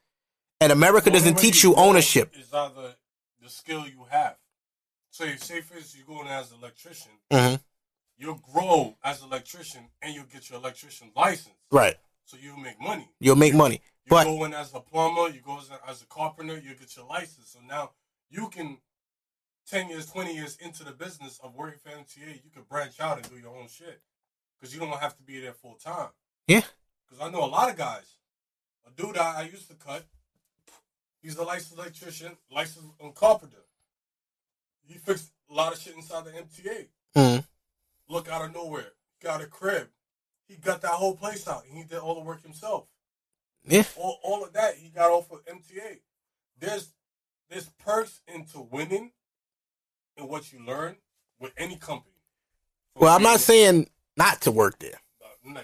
And America doesn't teach you ownership. Is either the skill you have. So, if, say for instance, you're going as an electrician, hmm you'll grow as an electrician and you'll get your electrician license. Right. So you'll make money. You'll make money. You But go in as a plumber, you go as a, as a carpenter, you get your license. So now you can, 10 years, 20 years into the business of working for MTA, you can branch out and do your own shit. Because you don't have to be there full time. Yeah. Because I know a lot of guys. A dude I, I used to cut, he's a licensed electrician, licensed um, carpenter. He fixed a lot of shit inside the MTA. Mhm. Look out of nowhere, got a crib. He got that whole place out. and He did all the work himself yeah, all, all of that he got off of MTA. There's there's perks into winning and what you learn with any company. well, I'm not saying not to work there. Uh,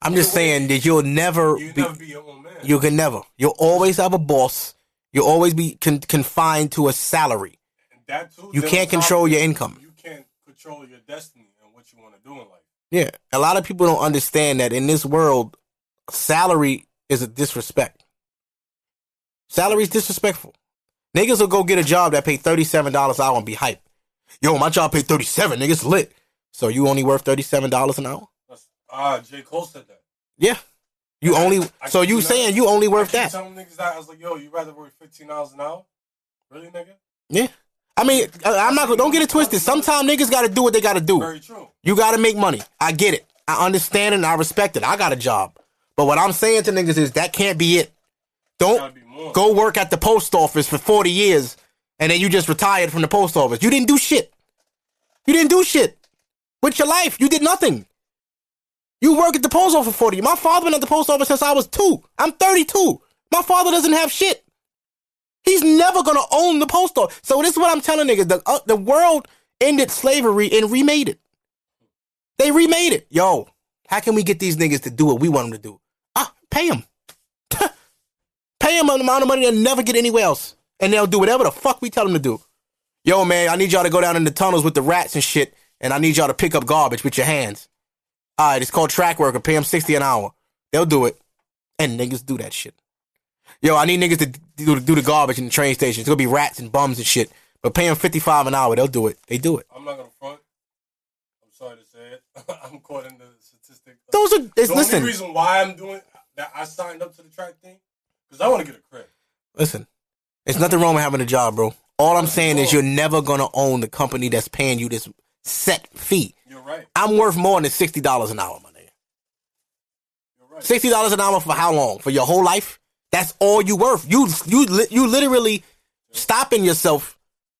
I'm just saying that you'll never you be, never be your own man. you can never. You'll always have a boss. You'll always be con- confined to a salary. And that too. You can't control your income. You can't control your destiny and what you want to do in life. Yeah. A lot of people don't understand that in this world, salary is a disrespect. Salary is disrespectful. Niggas will go get a job that pay $37 an hour and be hype. Yo, my job pay 37 niggas lit. So you only worth $37 an hour? Ah, J Cole said that. Yeah. You I- only I so you saying you only worth that. telling niggas that I was like, yo, you rather work fifteen dollars an hour? Really, nigga? Yeah. I mean, I'm not gonna don't get it twisted. Sometimes niggas gotta do what they gotta do. Very true. You gotta make money. I get it. I understand it and I respect it. I got a job. But what I'm saying to niggas is that can't be it. Don't be go work at the post office for 40 years and then you just retired from the post office. You didn't do shit. You didn't do shit with your life. You did nothing. You work at the post office for 40. My father been at the post office since I was two. I'm 32. My father doesn't have shit. He's never gonna own the post office. So this is what I'm telling niggas. The, uh, the world ended slavery and remade it. They remade it. Yo, how can we get these niggas to do what we want them to do? Pay them. pay them an amount of money they'll never get anywhere else. And they'll do whatever the fuck we tell them to do. Yo, man, I need y'all to go down in the tunnels with the rats and shit, and I need y'all to pick up garbage with your hands. All right, it's called track worker. Pay them 60 an hour. They'll do it. And niggas do that shit. Yo, I need niggas to do, do the garbage in the train stations. It's gonna be rats and bums and shit. But pay them 55 an hour. They'll do it. They do it. I'm not gonna front. I'm sorry to say it. I'm caught in the statistic. Those are, it's, the listen, only reason why I'm doing that, I signed up to the track thing, because I want to get a crib. listen. There's nothing wrong with having a job, bro. All I'm saying is you're never gonna own the company that's paying you this set fee. You're right. I'm worth more than sixty dollars an hour, my nigga. You're right. Sixty dollars an hour for how long? For your whole life? That's all you worth. You you you literally stopping yourself.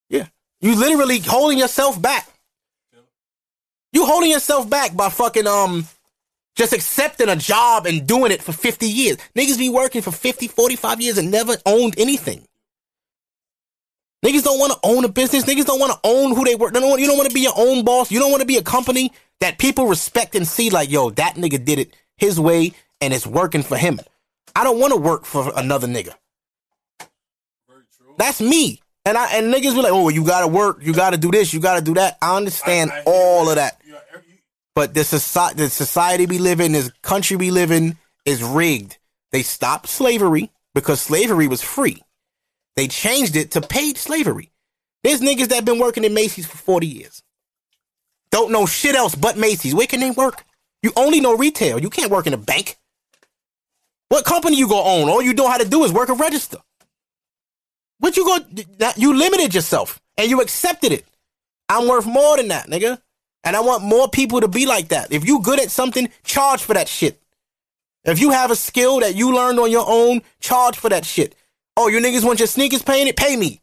Yeah, you literally holding yourself back. You holding yourself back by fucking um just accepting a job and doing it for 50 years. Niggas be working for 50, 45 years and never owned anything. Niggas don't want to own a business. Niggas don't want to own who they work. They don't want, you don't want to be your own boss. You don't want to be a company that people respect and see like, yo, that nigga did it his way and it's working for him. I don't want to work for another nigga. That's me. And I and niggas be like, oh, you gotta work, you gotta do this, you gotta do that. I understand I- I all of that. But the society, the society we live in, this country we live in, is rigged. They stopped slavery because slavery was free. They changed it to paid slavery. There's niggas that been working in Macy's for 40 years. Don't know shit else but Macy's. Where can they work? You only know retail. You can't work in a bank. What company you gonna own? All you know how to do is work a register. What you go? You limited yourself and you accepted it. I'm worth more than that, nigga. And I want more people to be like that. If you good at something, charge for that shit. If you have a skill that you learned on your own, charge for that shit. Oh, you niggas want your sneakers painted? Pay me.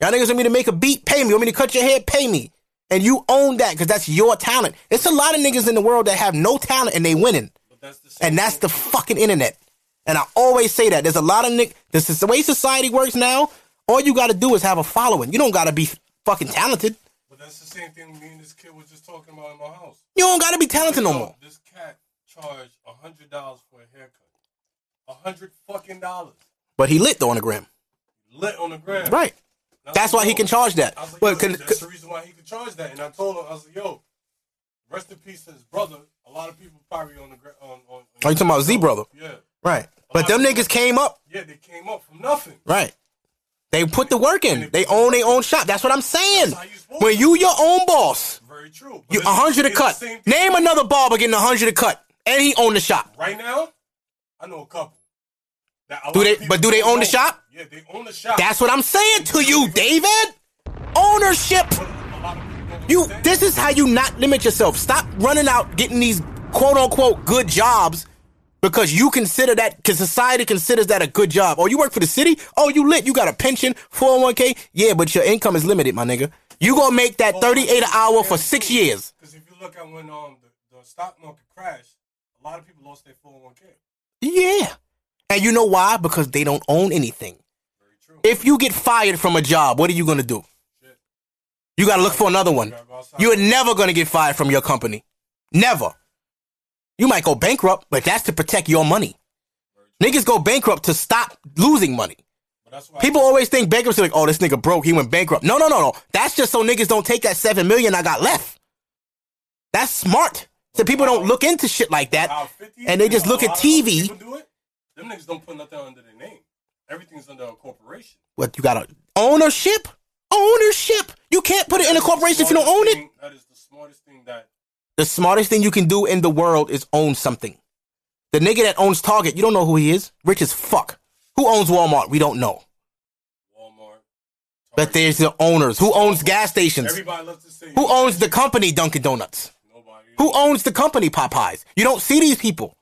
Y'all niggas want me to make a beat? Pay me. Want me to cut your hair? Pay me. and you own that because that's your talent. It's a lot of niggas in the world that have no talent and they winning, But that's and that's the fucking internet. And I always say that there's a lot of nick. This is the way society works now. All you got to do is have a following. You don't got to be fucking talented. That's the same thing me and this kid was just talking about in my house. You don't got to be talented no more. This cat charged a hundred dollars for a haircut. A hundred fucking dollars. But he lit though on the gram, Lit on the ground. right? That's why he can charge that. Like, But yo, can, that's the reason why he could charge that. And I told him, I was like, yo, rest in peace to his brother. A lot of people probably on the on on. Are oh, you talking about Z brother? Yeah, right? But them niggas came up, yeah, they came up from nothing. right? They put the work in. They own their own shop. That's what I'm saying. When you your own boss, Very true. You a hundred a cut. Name another barber getting a hundred a cut, and he own the shop. Right now, I know a couple. A Do they- but do they own the shop? Yeah, they own the shop. That's what I'm saying to you, David. Ownership. But a lot of people don't You. This is how you not limit yourself. Stop running out getting these quote unquote good jobs because you consider that because society considers that a good job. Oh, you work for the city. Oh, you lit. You got a pension, 401k. Yeah, but your income is limited, my nigga. You gonna make that 38 an hour for six years. Because if you look at when um the, the stock market crashed, a lot of people lost their 401k. Yeah. And you know why? Because they don't own anything. Very true. If you get fired from a job, what are you gonna do? Shit. You gotta look for another one. You. You're never gonna get fired from your company. Never. You might go bankrupt, but that's to protect your money. Niggas go bankrupt to stop losing money. But that's why People always think bankruptcy like, oh, this nigga broke, he went bankrupt. No, no, no, no. That's just so niggas don't take that seven million I got left. That's smart. So people don't look into shit like that. and they just look at lot of other TV. people Do it. Them niggas don't put nothing under their name. Everything's under a corporation. What you got to ownership? Ownership. You can't put it in a corporation if you don't own it. That is the smartest thing that The smartest thing you can do in the world is own something. The nigga that owns Target, you don't know who he is. Rich as fuck. Who owns Walmart? We don't know. Walmart. But there's the owners. Who owns gas stations? Everybody loves to say Who owns the company Dunkin' Donuts? nobody. Who owns the company Popeyes? You don't see these people,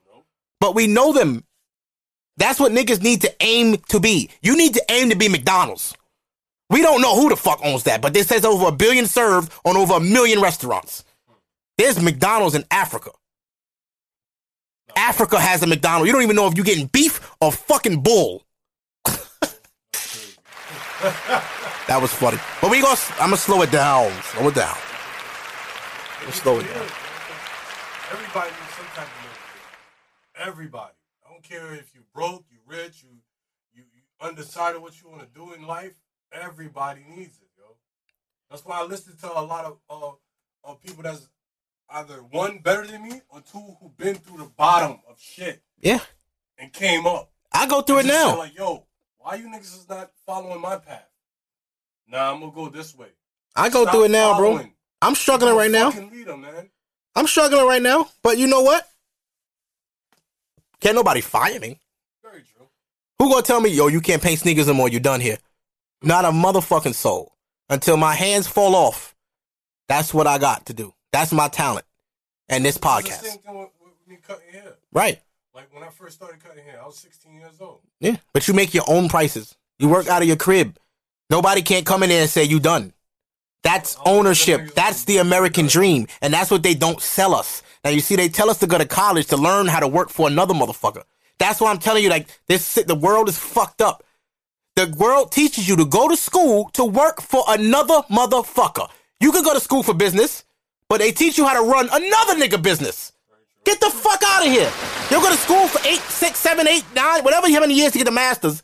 but we know them. That's what niggas need to aim to be. You need to aim to be McDonald's. We don't know who the fuck owns that, but this says over a billion served on over a million restaurants. There's McDonald's in Africa. Africa has a McDonald's. You don't even know if you're getting beef or fucking bull. that was funny. But we gonna I'm gonna slow it down. Slow it down. Let's slow it down. Everybody needs some type of motivation. Everybody. I don't care if you broke, you rich, you you, you undecided what you want to do in life. Everybody needs it, yo. That's why I listen to a lot of uh, of people that's either one better than me or two who been through the bottom of shit Yeah. and came up. I go through it now. Like, yo, why you niggas is not following my path? Nah, I'm gonna go this way. I go Stop through it now, bro. I'm struggling right now. Fucking leader, man. I'm struggling right now. But you know what? Can't nobody fire me. Very true. Who gonna tell me, yo, you can't paint sneakers no more, you done here? Not a motherfucking soul. Until my hands fall off. That's what I got to do. That's my talent. And this podcast. same thing with, with me cutting hair. Right. Like when I first started cutting hair, I was 16 years old. Yeah. But you make your own prices. You work out of your crib. Nobody can't come in there and say you done. That's ownership. That's the American dream. And that's what they don't sell us. Now you see, they tell us to go to college to learn how to work for another motherfucker. That's why I'm telling you, like, this the world is fucked up. The world teaches you to go to school to work for another motherfucker. You can go to school for business, but they teach you how to run another nigga business. Get the fuck out of here. You'll go to school for eight, six, seven, eight, nine, whatever how many years to get the master's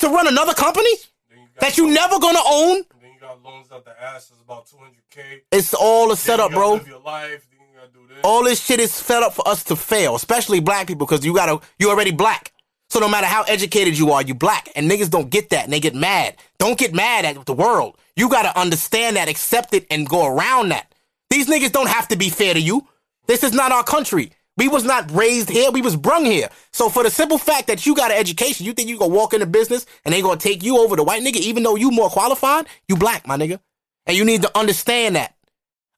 to run another company you that you never gonna own. Then you got loans out the ass. It's about 200k. It's all a setup, you bro. Live your life. Then you gotta do this. All this shit is set up for us to fail, especially black people, because you gotta you already black. So no matter how educated you are, you black. And niggas don't get that and they get mad. Don't get mad at the world. You gotta understand that, accept it, and go around that. These niggas don't have to be fair to you. This is not our country. We was not raised here. We was brung here. So for the simple fact that you got an education, you think you gonna walk into business and they gonna take you over the white nigga, even though you more qualified? You black, my nigga. And you need to understand that.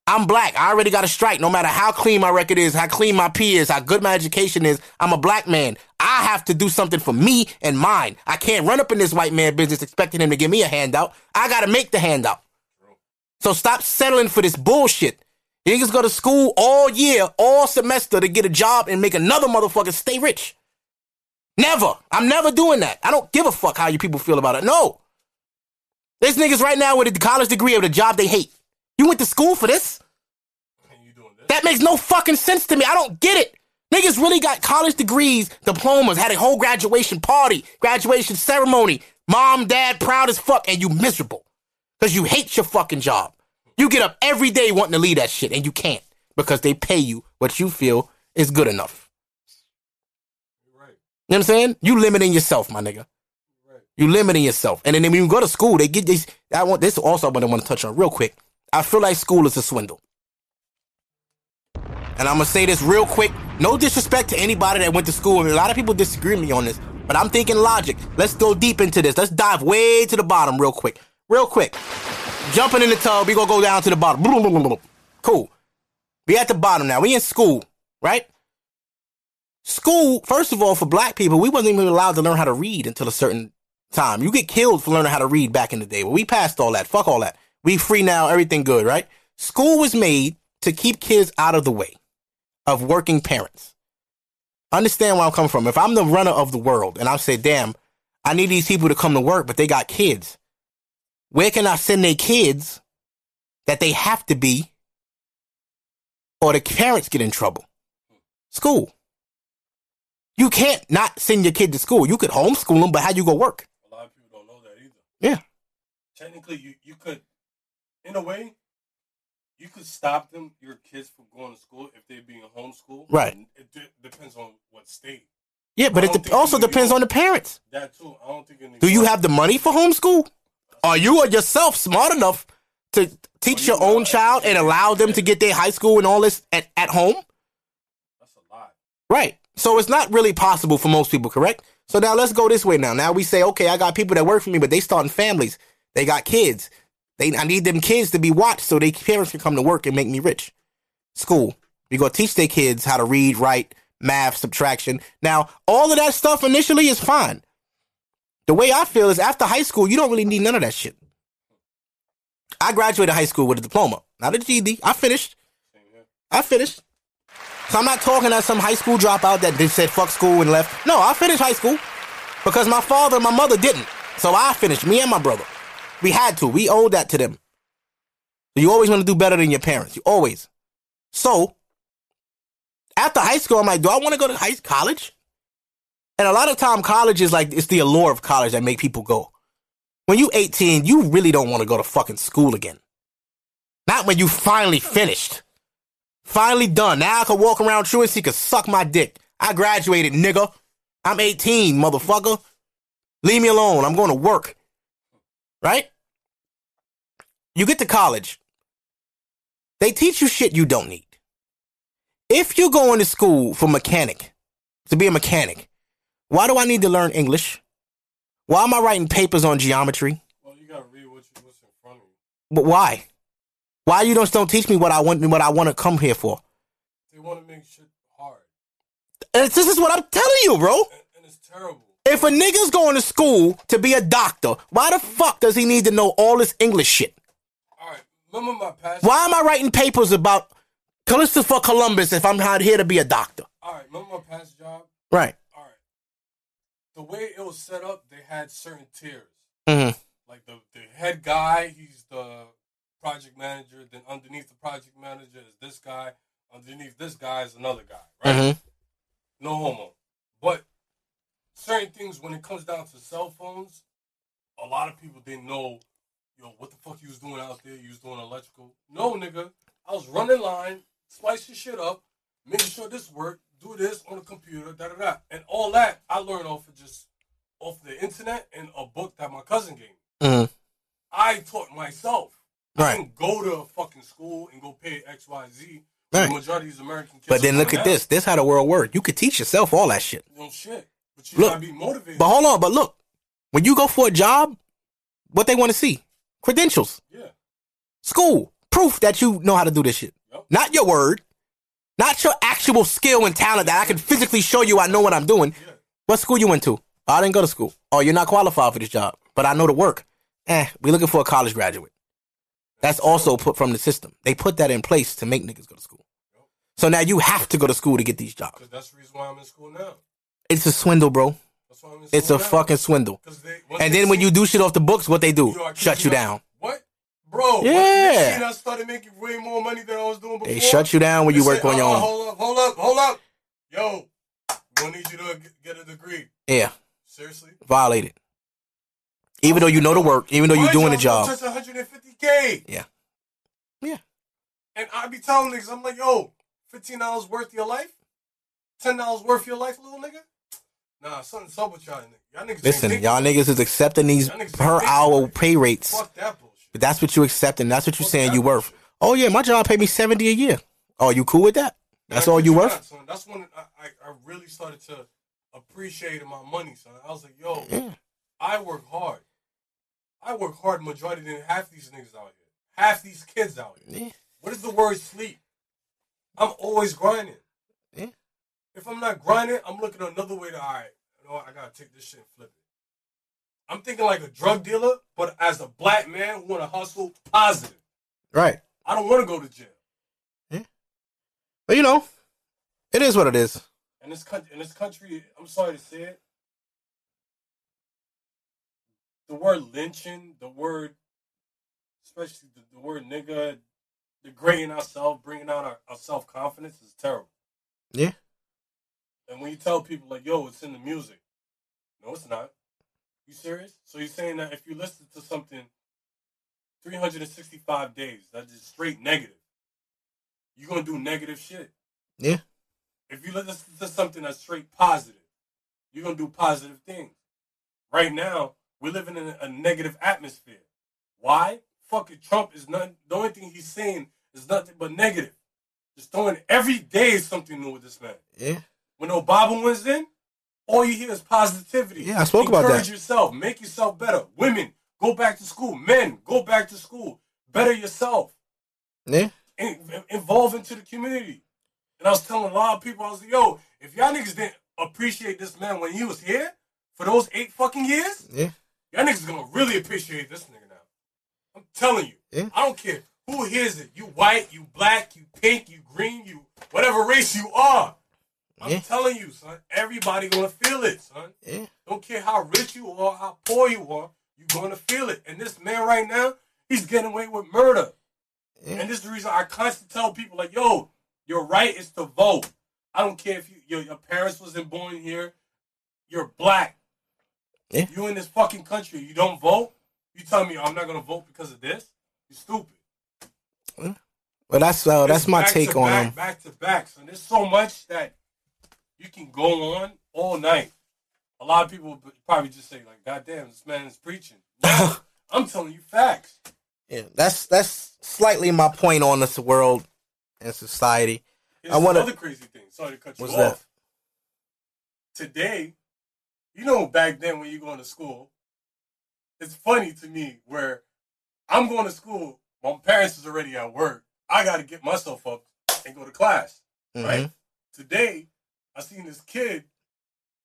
I'm black. I already got a strike. No matter how clean my record is, how clean my P is, how good my education is, I'm a black man. I have to do something for me and mine. I can't run up in this white man business expecting him to give me a handout. I gotta make the handout. So stop settling for this bullshit. Niggas go to school all year, all semester to get a job and make another motherfucker stay rich. Never. I'm never doing that. I don't give a fuck how you people feel about it. No. There's niggas right now with a college degree of a job they hate. You went to school for this? And you doing this? That makes no fucking sense to me. I don't get it. Niggas really got college degrees, diplomas, had a whole graduation party, graduation ceremony. Mom, dad, proud as fuck, and you miserable. Because you hate your fucking job. You get up every day wanting to leave that shit, and you can't. Because they pay you what you feel is good enough. Right. You know what I'm saying? You limiting yourself, my nigga. Right. You limiting yourself. And then when you go to school, they get these. I want this also what I want to touch on real quick. I feel like school is a swindle. And I'm gonna say this real quick. No disrespect to anybody that went to school. and a lot of people disagree with me on this, but I'm thinking logic. Let's go deep into this. Let's dive way to the bottom real quick. Real quick. Jumping in the tub, we gonna go down to the bottom. Cool. We at the bottom now. We in school, right? School, first of all, for black people, we wasn't even allowed to learn how to read until a certain time. You get killed for learning how to read back in the day. But we passed all that. Fuck all that. We free now, everything good, right? School was made to keep kids out of the way of working parents. Understand where I'm coming from. If I'm the runner of the world and I say, damn, I need these people to come to work, but they got kids. Where can I send their kids that they have to be or the parents get in trouble? School. You can't not send your kid to school. You could homeschool them, but how you go work? A lot of people don't know that either. Yeah. Technically, you, you could, in a way, you could stop them, your kids, from going to school if they're being homeschooled. Right. It de- depends on what state. Yeah, but it de- also depends on the parents. That too. I don't think. Do you have the money for homeschool? Are you or yourself smart enough to teach your own child and allow them to get their high school and all this at, at home? That's a lot. Right. So it's not really possible for most people, correct? So now let's go this way now. Now we say, okay, I got people that work for me, but they starting families. They got kids. They I need them kids to be watched so their parents can come to work and make me rich. School. You go teach their kids how to read, write, math, subtraction. Now, all of that stuff initially is fine. The way I feel is after high school, you don't really need none of that shit. I graduated high school with a diploma, not a GED. I finished. I finished. So I'm not talking as some high school dropout that just said fuck school and left. No, I finished high school because my father and my mother didn't. So I finished, me and my brother. We had to. We owed that to them. You always want to do better than your parents. You always. So after high school, I'm like, do I want to go to high college? And a lot of time, college is like it's the allure of college that make people go. When you 18, you really don't want to go to fucking school again. Not when you finally finished. Finally done. Now I can walk around truancy, could suck my dick. I graduated, nigga. I'm 18, motherfucker. Leave me alone. I'm going to work. Right? You get to college. They teach you shit you don't need. If you're going to school for mechanic, to be a mechanic, why do I need to learn English? Why am I writing papers on geometry? Well, you gotta read what you, what's in front of you. But why? Why you don't don't teach me what I want what I want to come here for? They want to make shit hard, And this is what I'm telling you, bro. and, and it's terrible. If a nigga's going to school to be a doctor, why the fuck does he need to know all this English shit? All right, remember my past. Why am I writing papers about Christopher Columbus if I'm not here to be a doctor? All right, remember my past job. Right. The way it was set up, they had certain tiers. hmm Like the the head guy, he's the project manager. Then underneath the project manager is this guy. Underneath this guy is another guy. Right. hmm No homo. But certain things when it comes down to cell phones, a lot of people didn't know, yo, what the fuck you was doing out there? You was doing electrical. No, nigga. I was running line, splice your shit up, making sure this worked, do this on the computer, da da da. And all that I learned off of just off the internet and a book that my cousin gave me. hmm I taught myself. I Right. didn't go to a fucking school and go pay X, Y, Z. Right. The majority of these American kids. But then look at that. this. This how the world works. You could teach yourself all that shit. No shit. But you Look, gotta be motivated. But hold on. But look, when you go for a job, what they want to see? Credentials, yeah. school, proof that you know how to do this shit. Yep. Not your word, not your actual skill and talent that I can physically show you I know what I'm doing. What school you went to? Oh, I didn't go to school. Oh, you're not qualified for this job, but I know the work. Eh, we're looking for a college graduate. That's also put from the system. They put that in place to make niggas go to school. So now you have to go to school to get these jobs. That's the reason why I'm in school now. It's a swindle, bro. That's why I'm in It's a now. fucking swindle. they- And then when you do shit off the books, what they do? Shut you down. Bro, Yeah. I started making way more money than I was doing before. They shut you down when you work say, on oh, your "Uh-uh, own. Hold up, hold up, hold up. Yo, we need you to get- a degree. Yeah, Seriously? violated. Even though you know the work, even though you're doing the job job. Touch 150k. Yeah. Yeah. And I be telling niggas, I'm like, yo, fifteen dollars worth your life, ten dollars worth your life, little nigga. Nah, something's up with y'all niggas. Y'all niggas. Listen, y'all niggas is accepting these niggas per hour pay rates. Fuck that bullshit. But that's what you accept and That's what you're saying you worth. Oh yeah, my job paid me seventy a year. Oh, you cool with that? That's all you worth? son. That's when I, I, I really started to appreciate my money, son. I was like, yo, Yeah. I work hard. I work hard majority than half these niggas out here. Half these kids out here. Yeah. What is the word sleep? I'm always grinding. Yeah. If I'm not grinding, I'm looking another way to, all right, you know I gotta take this shit and flip it. I'm thinking like a drug dealer, but as a black man who wanna hustle positive. Right. I don't wanna go to jail. Yeah. But you know, it is what it is. In this country, in this country, I'm sorry to say it. The word lynching, the word, especially the, the word nigga, degrading ourselves, bringing out our, our self confidence is terrible. Yeah. And when you tell people like, "Yo, it's in the music," no, it's not. You serious? So you're saying that if you listen to something 365 days, that's just straight negative, you're gonna do negative shit. Yeah. If you listen to something that's straight positive, you're gonna do positive things. Right now, we're living in a, negative atmosphere. Why? Fucking Trump is not the only thing he's saying is nothing but negative. Just throwing every day is something new with this man. Yeah. When Obama wins in, all you hear is positivity. Yeah, I spoke about that. Encourage yourself. Make yourself better. Women, go back to school. Men, go back to school. Better yourself. Yeah. In, involve into the community. And I was telling a lot of people, I was like, yo, if y'all niggas didn't appreciate this man when he was here for those eight fucking years, Yeah. y'all niggas gonna really appreciate this nigga now. I'm telling you. Yeah. I don't care who hears it. You white, you black, you pink, you green, you whatever race you are. I'm Yeah. telling you, son. Everybody gonna feel it, son. Yeah. Don't care how rich you are, how poor you are, you gonna feel it. And this man right now, he's getting away with murder. Yeah. And this is the reason I constantly tell people like, yo, your right is to vote. I don't care if you, your, your parents wasn't born here. You're black. Yeah. You in this fucking country. You don't vote. You tell me I'm not gonna vote because of this. You stupid. Well, that's uh, that's my take on back, him. Back to back. So there's so much that you can go on all night. A lot of people probably just say like, "God damn, this man is preaching." No, I'm telling you facts. Yeah, that's that's slightly my point on this world and society. Here's I wanna- another crazy thing. Sorry to cut you What's off. that? Today, you know, back then when you're going to school, it's funny to me where I'm going to school, my parents is already at work. I got to get myself up and go to class. right? Mhm. Today, I seen this kid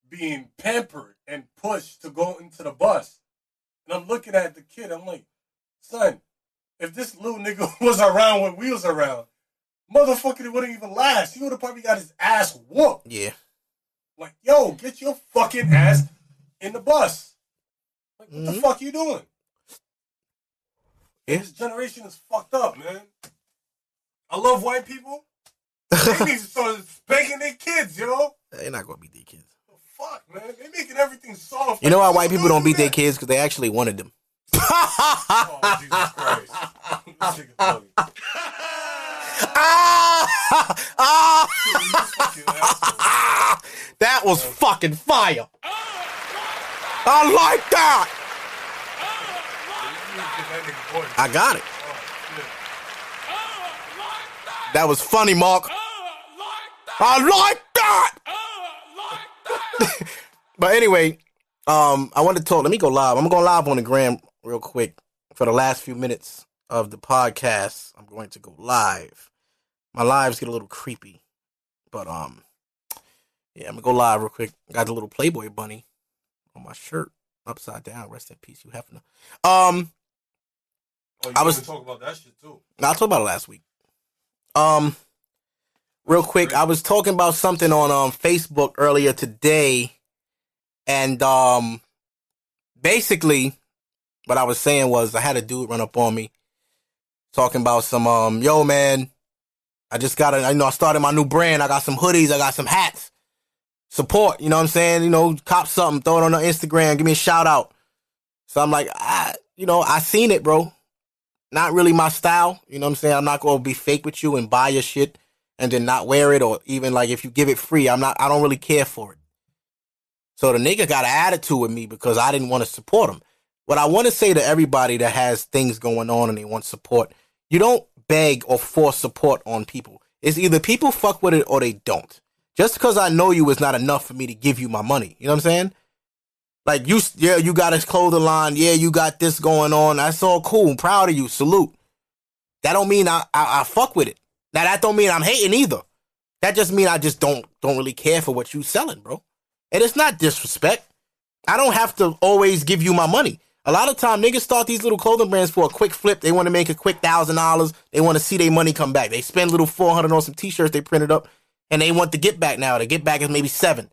being pampered and pushed to go into the bus. And I'm looking at the kid, I'm like, son, if this little nigga was around when we was around, motherfucker, it wouldn't even last. He would have probably got his ass whooped. Yeah. Like, yo, get your fucking ass in the bus. Like, what the Mhm. fuck you doing? Yeah. This generation is fucked up, man. I love white people. They need to start spanking their kids, yo. They're not gonna beat their kids. The fuck, man. They're making everything soft. You know why white people don't beat their kids? Because they actually wanted them. Oh, Jesus Christ. This nigga ah! Ah! You fucking asshole. Ah! That was fucking fire. I like that. You need to get that nigga voice. I got it. That was funny, Mark. I like that. but anyway, um, I want to talk. Let me go live. I'm going to live on the gram real quick for the last few minutes of the podcast. I'm going to go live. My lives get a little creepy, but um, yeah, I'm gonna go live real quick. Got the little Playboy bunny on my shirt, upside down. Rest in peace, Hugh Hefner. Um, Oh, you I was- was talk about that shit too. No, I talked about it last week. Um, real quick, I was talking about something on um Facebook earlier today, and um, basically, what I was saying was I had a dude run up on me, talking about some um, yo man, I just got a, you know, I started my new brand. I got some hoodies, I got some hats, support. You know what I'm saying? You know, cop something, throw it on the Instagram, give me a shout out. So I'm like, I, you know, I seen it, bro not really my style. You know what I'm saying? I'm not gonna be fake with you and buy your shit and then not wear it or even like if you give it free, I'm not I don't really care for it. So the nigga got an attitude with me because I didn't want to support him. What I want to say to everybody that has things going on and they want support, you don't beg or force support on people. It's either people fuck with it or they don't. Just because I know you is not enough for me to give you my money. You know what I'm saying? Like you, yeah, you got a clothing line. Yeah, you got this going on. That's all cool. proud of you. Salute. That don't mean I, I I fuck with it. Now that don't mean I'm hating either. That just mean I just don't don't really care for what you selling, bro. And it's not disrespect. I don't have to always give you my money. A lot of time niggas start these little clothing brands for a quick flip. They want to make a quick thousand dollars. They want to see their money come back. They spend little four hundred on some t-shirts they printed up, and they want the get back now. The get back is maybe seven.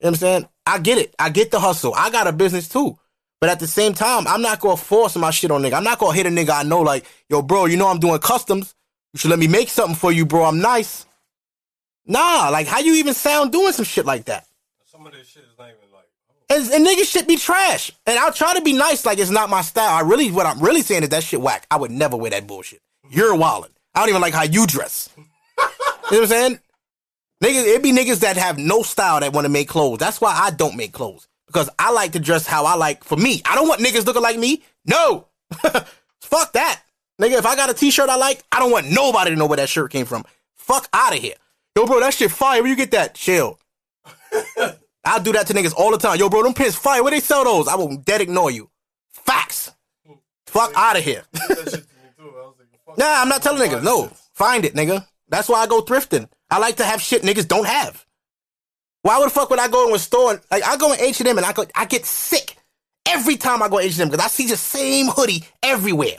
You know what I'm saying? I get it. I get the hustle. I got a business too. But at the same time, I'm not gonna force my shit on nigga. I'm not gonna hit a nigga I know like, yo, bro, you know I'm doing customs. You should let me make something for you, bro. I'm nice. Nah, like how you even sound doing some shit like that? Some of this shit is not even like. Oh, And, and niggas should be trash. And I'll try to be nice like it's not my style. I really, what I'm really saying is that shit whack. I would never wear that bullshit. You're wildin'. I don't even like how you dress. you know what I'm saying? Niggas, it be niggas that have no style that want to make clothes. That's why I don't make clothes. Because I like to dress how I like for me. I don't want niggas looking like me. No. Fuck that. Nigga, if I got a t-shirt I like, I don't want nobody to know where that shirt came from. Fuck out of here. Yo, bro, that shit fire. Where you get that? Chill. I'll do that to niggas all the time. Yo, bro, them pins fire. Where they sell those? I will dead ignore you. Facts. Fuck out of here. that shit to me too. I was like, fuck Nah, I'm not telling niggas. No, find it, nigga. That's why I go thrifting. I like to have shit niggas don't have. Why would the fuck would I go in a store? And, like I go in H and M and I go, I get sick every time I go H and M because I see the same hoodie everywhere.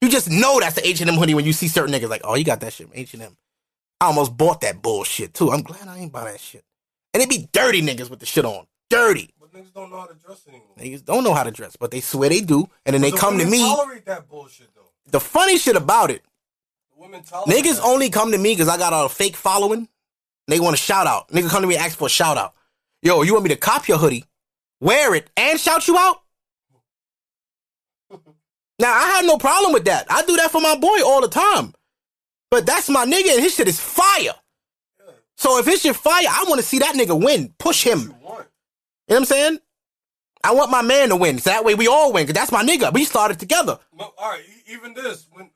You just know that's the H and M hoodie when you see certain niggas like, oh, you got that shit H and M. I almost bought that bullshit too. I'm glad I ain't buy that shit. And it be dirty niggas with the shit on, dirty. But niggas don't know how to dress anymore. Niggas don't know how to dress, but they swear they do, and then they The come to me. Tolerate that bullshit though. The funny shit about it, The women tolerate Niggas only come to me because I got a fake following. They want a shout out. Nigga come to me and ask for a shout out. Yo, you want me to cop your hoodie, wear it, and shout you out? Now I have no problem with that. I do that for my boy all the time. But that's my nigga and his shit is fire. So if his shit fire, I want to see that nigga win. Push him. You know what I'm saying? I want my man to win. So that way we all win. Cause that's my nigga. We started together. No, all right. Even this, when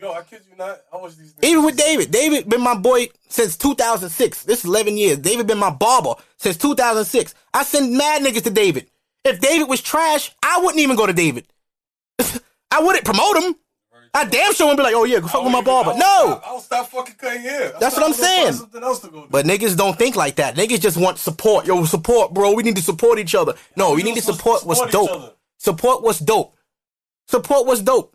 yo, I kid you not, I was these. Even with David. David been my boy since 2006. This is 11 years. David been my barber since 2006. I send mad niggas to David. If David was trash, I wouldn't even go to David. I wouldn't promote him. I damn sure wouldn't be like, oh yeah, go fuck with my barber. No. I'll stop fucking cutting hair. That's what I'm saying. Something else to go. But niggas don't think like that. Niggas just want support. Yo, support, bro. We need to support each other. No, we need to support what's dope. Support what's dope. Support what's dope.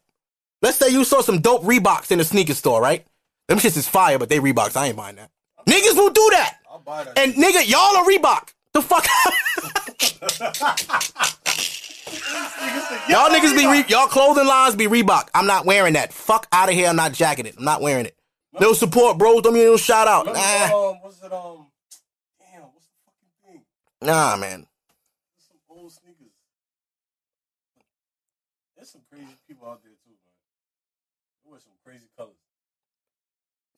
Let's say you saw some dope Reeboks in a sneaker store, right? Them shits is fire, but they Reeboks. I ain't buying that. Niggas will do that. I'll buy that. And nigga, y'all are Reebok. The fuck? y'all niggas be re- y'all clothing lines be Reebok. I'm not wearing that. Fuck out of here. I'm not jacking it. I'm not wearing it. No support, bro. Don't me no shout out. Nah, um, what's it? Um, damn, what's the fucking thing? nah, man. There's some old sneakers. There's some crazy people out there too, man. They wear some crazy colors.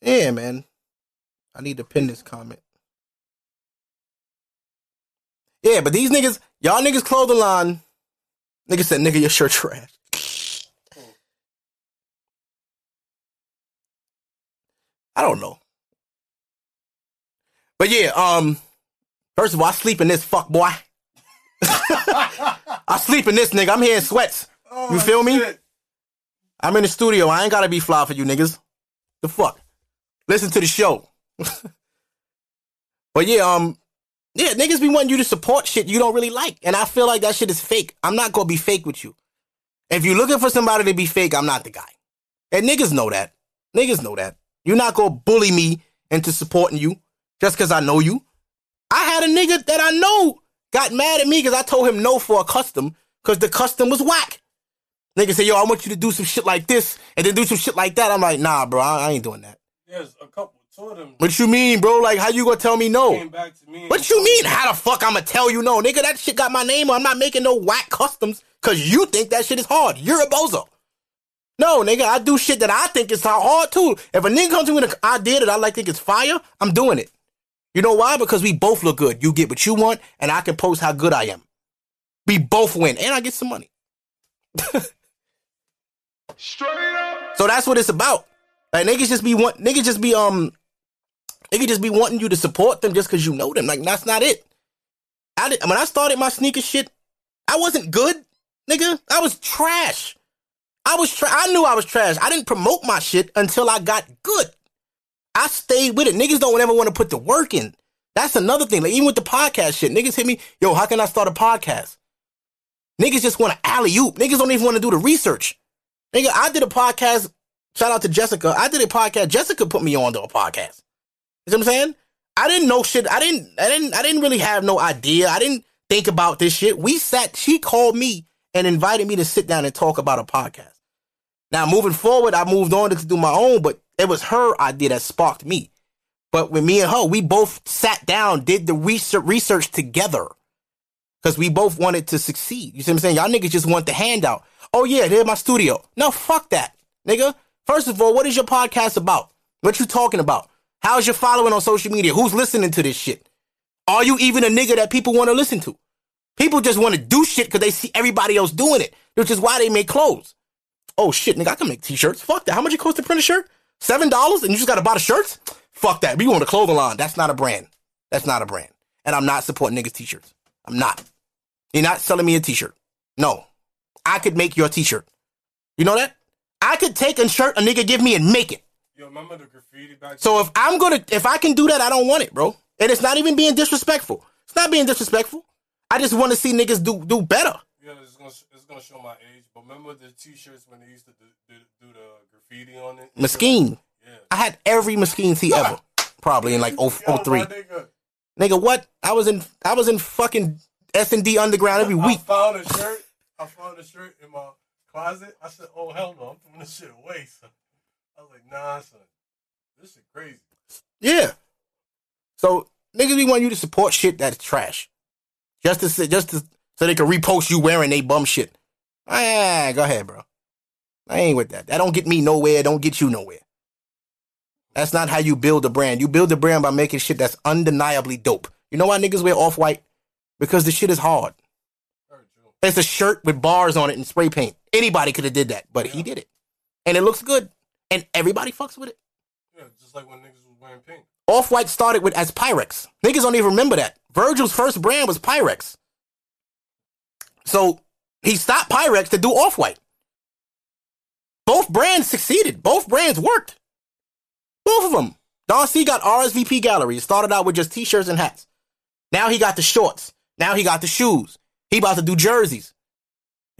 Yeah, man. I need to pin this comment. Yeah, but these niggas, y'all niggas clothing line, nigga said, nigga, your shirt trash. I don't know. But yeah, um, first of all, I sleep in this fuck boy. I sleep in this nigga. I'm here in sweats. Oh, You feel me? I'm in the studio. I ain't gotta be fly for you niggas. The fuck? Listen to the show. but yeah, um, yeah, niggas be wanting you to support shit you don't really like. And I feel like that shit is fake. I'm not gonna be fake with you. If you're looking for somebody to be fake, I'm not the guy. And niggas know that. Niggas know that. You're not gonna bully me into supporting you just because I know you. I had a nigga that I know got mad at me because I told him no for a custom because the custom was whack. Nigga say, yo, I want you to do some shit like this and then do some shit like that. I'm like, nah, bro, I, I ain't doing that. There's a couple, two of them What you mean, bro? Like, how you gonna tell me no? came back to me. What you mean? me- How the fuck I'ma tell you no, nigga? That shit got my name on. I'm not making no whack customs because you think that shit is hard. You're a bozo. No, nigga, I do shit that I think is hard too. If a nigga comes to me with an idea that I like think is fire, I'm doing it. You know why? Because we both look good. You get what you want, and I can post how good I am. We both win, and I get some money. So that's what it's about. Like niggas just be want niggas just be um niggas just be wanting you to support them just because you know them. Like that's not it. I did, when I started my sneaker shit, I wasn't good, nigga. I was trash. I was tra- I knew I was trash. I didn't promote my shit until I got good. I stayed with it. Niggas don't ever want to put the work in. That's another thing. Like even with the podcast shit, niggas hit me, yo, how can I start a podcast? Niggas just want to alley oop. Niggas don't even want to do the research. Nigga, I did a podcast. Shout out to Jessica. I did a podcast. Jessica put me on to a podcast. You know what I'm saying? I didn't know shit. I didn't. I didn't. I didn't really have no idea. I didn't think about this shit. We sat. She called me and invited me to sit down and talk about a podcast. Now, moving forward, I moved on to do my own, but it was her idea that sparked me. But with me and her, we both sat down, did the research research together. Cause we both wanted to succeed. You see what I'm saying? Y'all niggas just want the handout. Oh yeah, there's my studio. No, fuck that, nigga. First of all, what is your podcast about? What you talking about? How's your following on social media? Who's listening to this shit? Are you even a nigga that people want to listen to? People just want to do shit because they see everybody else doing it, which is why they make clothes. Oh shit, nigga, I can make t-shirts. Fuck that. How much it cost to print a shirt? Seven dollars, and you just gotta buy the shirts? Fuck that. We want a clothing line. That's not a brand. That's not a brand. And I'm not supporting niggas t-shirts. I'm not. You're not selling me a t-shirt. No. I could make your t-shirt. You know that? I could take a shirt a nigga give me and make it. Yo, remember the graffiti back So if I'm gonna, if I can do that, I don't want it, bro. And it's not even being disrespectful. It's not being disrespectful. I just want to see niggas do do better. Yeah, it's gonna it's gonna show my age. But remember the T-shirts when they used to do, do, do the graffiti on it. Mesquine. Yeah. I had every Mesquine tee ever, probably in like oh, Yo, 0- 03. nigga, Nigga, what? I was in I was in fucking S and D underground every I week. found a shirt. I found a shirt in my closet. I said, "Oh hell no, I'm throwing this shit away." Son. I was like, "Nah, son, this shit crazy." Yeah. So niggas we want you to support shit that's trash. Just to say, just to so they can repost you wearing they bum shit. Ah, go ahead, bro. I ain't with that. That don't get me nowhere. Don't get you nowhere. That's not how you build a brand. You build a brand by making shit that's undeniably dope. You know why niggas wear Off White? Because the shit is hard. It's a shirt with bars on it and spray paint. Anybody could have did that, but he did it, and it looks good, and everybody fucks with it. Yeah, just like when niggas was wearing pink. Off White started with as Pyrex. Niggas don't even remember that. Virgil's first brand was Pyrex. So he stopped Pyrex to do Off White. Both brands succeeded. Both brands worked. Both of them. Don C got RSVP Gallery. It started out with just t-shirts and hats. Now he got the shorts. Now he got the shoes. He about to do jerseys.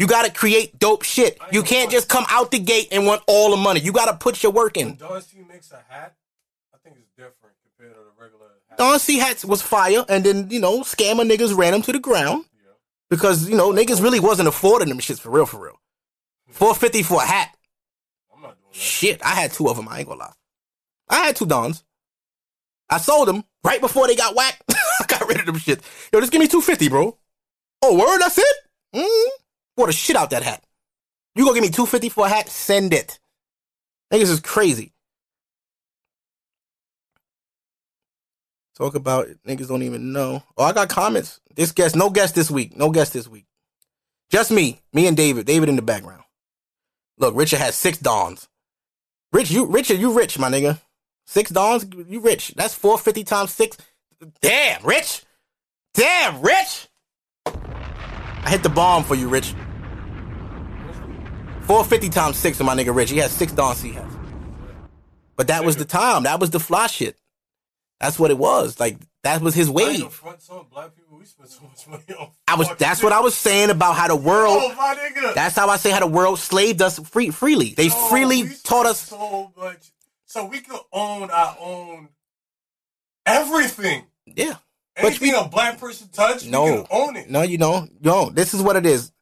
You got to create dope shit. You can't just come out the gate and want all the money. You got to put your work in. Don C makes a hat, I think it's different compared to the regular hat. Don C hats was fire, and then you know, scammer niggas ran them to the ground Yeah. because you know niggas really wasn't affording them shits for real, for real. Four fifty for a hat. I'm not doing that. Shit, I had two of them. I ain't gonna lie. I had two Dons. I sold them right before they got whacked. I got rid of them shit. Yo, just give me two fifty, bro. Oh, word, that's it. Mm. Bought the shit out that hat. You gonna give me two fifty for a hat? Send it. Niggas is crazy. Talk about it. niggas don't even know. Oh, I got comments. This guest, no guest this week. No guest this week. Just me, me and David. David in the background. Look, Richard has six dons. Rich, you Richard, you rich, my nigga. Six dons, you rich. That's four fifty times six. Damn, Rich. Damn, Rich. I hit the bomb for you, Rich. Four fifty times six of my nigga Rich. He has six dons he has. But that was the time. That was the fly shit. That's what it was. Like That was his wave. gonna front some black people. We spend so much money on. I was. That's what I was saying about how the world. Oh. That's how I say how the world slaved us free, freely. They freely taught us. so much, so we could own our own everything. Yeah. But Anything a black person touch, we No, own it. no, you don't. No, this is what it is.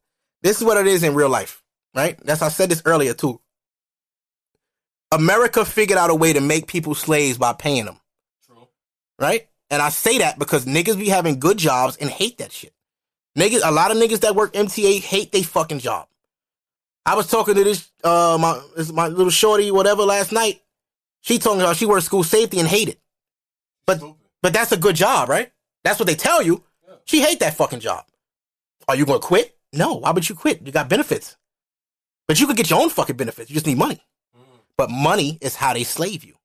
This is what it is in real life, right? That's I said this earlier too. America figured out a way to make people slaves by paying them, True. right? And I say that because niggas be having good jobs and hate that shit. Niggas, a lot of niggas that work MTA hate they fucking job. I was talking to this uh my this my little shorty whatever last night. She told me how she works school safety and hate it. But but that's a good job, right? That's what they tell you. She hate that fucking job. Are you gonna quit? No. Why would you quit? You got benefits. But you could get your own fucking benefits. You just need money. Mm. But money is how they slave you.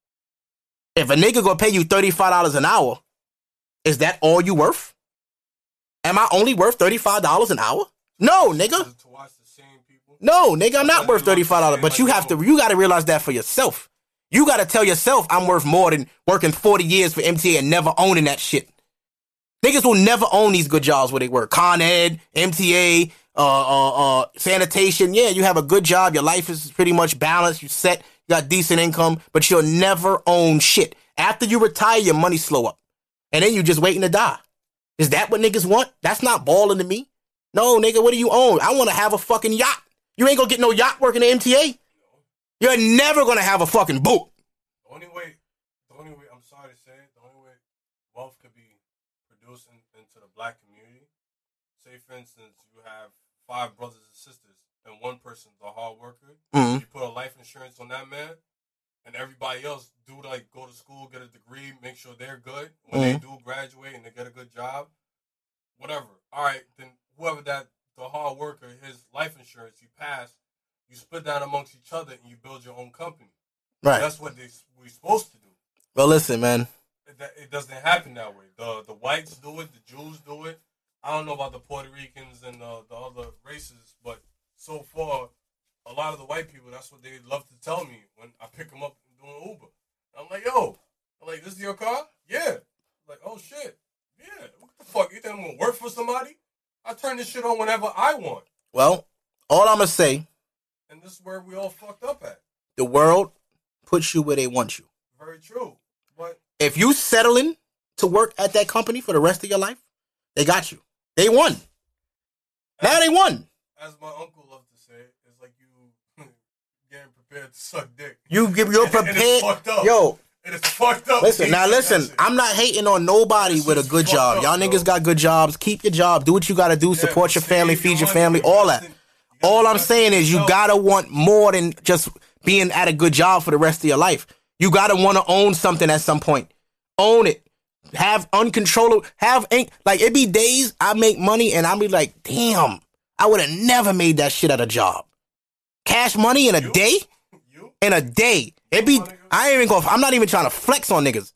If a nigga gonna pay you $35 an hour, is that all you worth? Am I only worth $35 an hour? No, nigga. To watch the same people. No, nigga, I'm not worth you thirty know, five dollars. But like, you have to, you got to realize that for yourself. You got to tell yourself I'm worth more than working forty years for MTA and never owning that shit. Niggas will never own these good jobs where they work. Con Ed, MTA, uh, uh, uh, sanitation. Yeah, you have a good job. Your life is pretty much balanced. You set, you got decent income, but you'll never own shit. After you retire, your money slow up, and then you just waiting to die. Is that what niggas want? That's not balling to me. No, nigga, what do you own? I want to have a fucking yacht. You ain't gonna get no yacht working at MTA. You're never gonna have a fucking boat. Only way, the only way, I'm sorry to say it, the only way wealth could be produced in, into the black community, say for instance, you have five brothers and sisters, and one person's a hard worker, Mhm. you put a life insurance on that man, and everybody else do like go to school, get a degree, make sure they're good. When they do graduate and they get a good job, whatever. All right, then whoever that the hard worker, his life insurance, you pass, you split that amongst each other, and you build your own company. Right. That's what they we're supposed to do. Well, listen, man. It, it doesn't happen that way. The the whites do it, the Jews do it. I don't know about the Puerto Ricans and the, the other races, but so far, a lot of the white people, that's what they love to tell me when I pick them up doing Uber. I'm like, yo, I'm like, this is your car? Yeah. like, oh shit, yeah. What the fuck? You think I'm gonna work for somebody? I turn this shit on whenever I want, Well, all I'm gonna say, and this is where we all fucked up at. the world puts you where they want you. Very true, but If you settling to work at that company for the rest of your life, they got you. They won. Now they won. as my uncle loved to say, it's like you getting prepared to suck dick. You give you're prepared. Yo, It is fucked up. listen, now listen. I'm not hating on nobody That with a good job. up, Y'all bro. niggas got good jobs. Keep your job. Do what you gotta do. Yeah, Support your family, feed your family, all that. invest in- you gotta All I'm saying is you gotta want more than just being at a good job for the rest of your life. You gotta want to own something at some point. Own it. Have uncontrollable. Have ink. Like it be days I make money and I be like, damn, I would have never made that shit at a job. Cash money in a You? day. You? In a day. It be. I ain't even going. I'm not even trying to flex on niggas.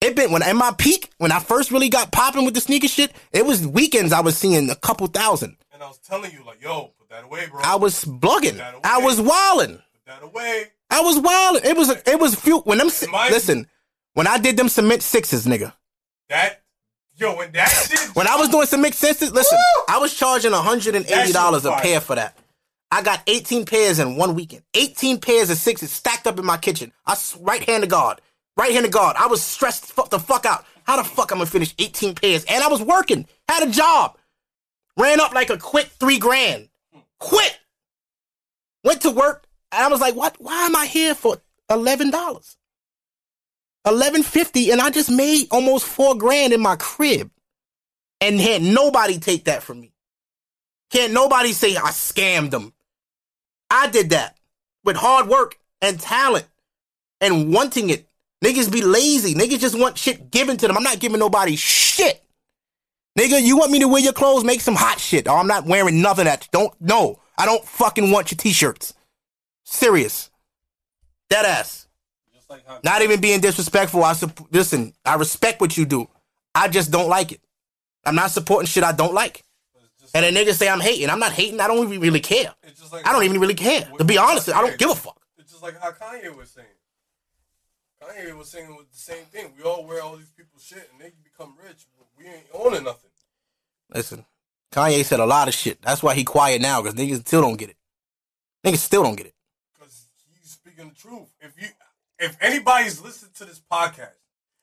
It been when in my peak when I first really got popping with the sneaker shit. It was weekends I was seeing a couple thousand. And I was telling you, like, yo, put that away, bro. I was away. I was wilding. Put that away. I was wild. It was it was few when them listen when I did them cement sixes, nigga. That, yo, when that shit. When I was doing cement sixes, listen, Woo! I was charging hundred and eighty dollars a That shit was pair for that. I got eighteen pairs in one weekend. Eighteen pairs of sixes stacked up in my kitchen. I right hand to God, right hand to God. I was stressed the fuck out. How the fuck I'm gonna finish eighteen pairs? And I was working, had a job, ran up like a quick three grand, quit, went to work, and I was like, what? Why am I here for eleven dollars? Eleven fifty, and I just made almost four grand in my crib, and had nobody take that from me. Can't nobody say I scammed them. I did that with hard work and talent and wanting it. Niggas be lazy. Niggas just want shit given to them. I'm not giving nobody shit. Nigga, you want me to wear your clothes? Make some hot shit. Oh, I'm not wearing nothing that don't no. I don't fucking want your t-shirts. Serious. Dead ass. Like how. Not even being disrespectful. I sup- listen. I respect what you do. I just don't like it. I'm not supporting shit I don't like. And a nigga say I'm hating. I'm not hating. I don't even really care. it's just like I don't even really care. To be honest, I don't give a fuck. It's just like how Kanye was saying. Kanye Kanye was saying was the same thing. We all wear all these people's shit and they become rich, but we ain't owning nothing. Listen, Kanye said a lot of shit. That's why he quiet now because niggas still don't get it. Niggas still don't get it. Because he's speaking the truth. If you if anybody's listened to this podcast,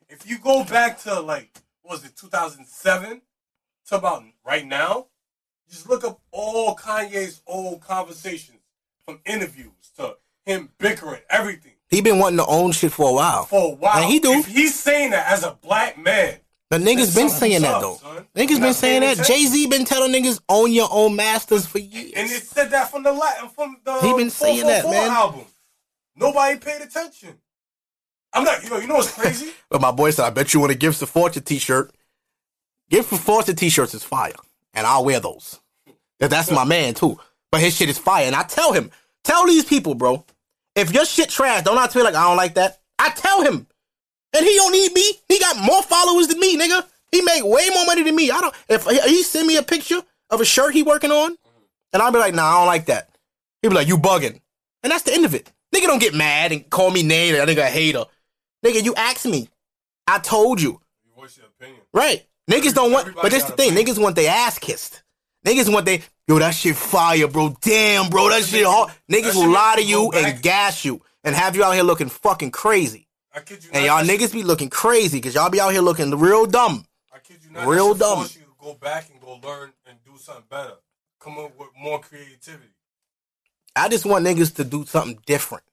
if you go back to like what was it 2007 to about right now, just look up all Kanye's old conversations from interviews to him bickering everything He been wanting to own shit for a while. for a while. And he do. If he's saying that as a black man, The niggas been saying that up, though. son. Niggas You're been saying that. Jay Z been telling niggas own your own masters for years. and it said that from the Latin from the He been saying that, man. album. Nobody paid attention. I'm not. You know. You know what's crazy? But my boy said, I bet you want a Gifts of Fortune t-shirt. Gift for Fortune t-shirts is fire. And I'll wear those. that's my man too. But his shit is fire. And I tell him, tell these people, bro, if your shit trash, don't I feel like I don't like that. I tell him. And he don't need me. He got more followers than me, nigga. He make way more money than me. I don't if he send me a picture of a shirt he working on, and I'll be like, nah, I don't like that. He'll be like, you bugging. And that's the end of it. Nigga don't get mad and call me name that nigga a hater. Nigga, you asked me. I told you. You voice your opinion. Right. Niggas don't want, Everybody but this the thing. opinion. Niggas want their ass kissed. Niggas want they, yo, that shit fire, bro. Damn, bro, that shit hard. Niggas will lie to you and gas you and have you out here looking fucking crazy. I kid you And y'all niggas be looking crazy because y'all be out here looking real dumb. I kid you not. Real dumb. Force you to go back and go learn and do something better. Come up with more creativity. I just want niggas to do something different.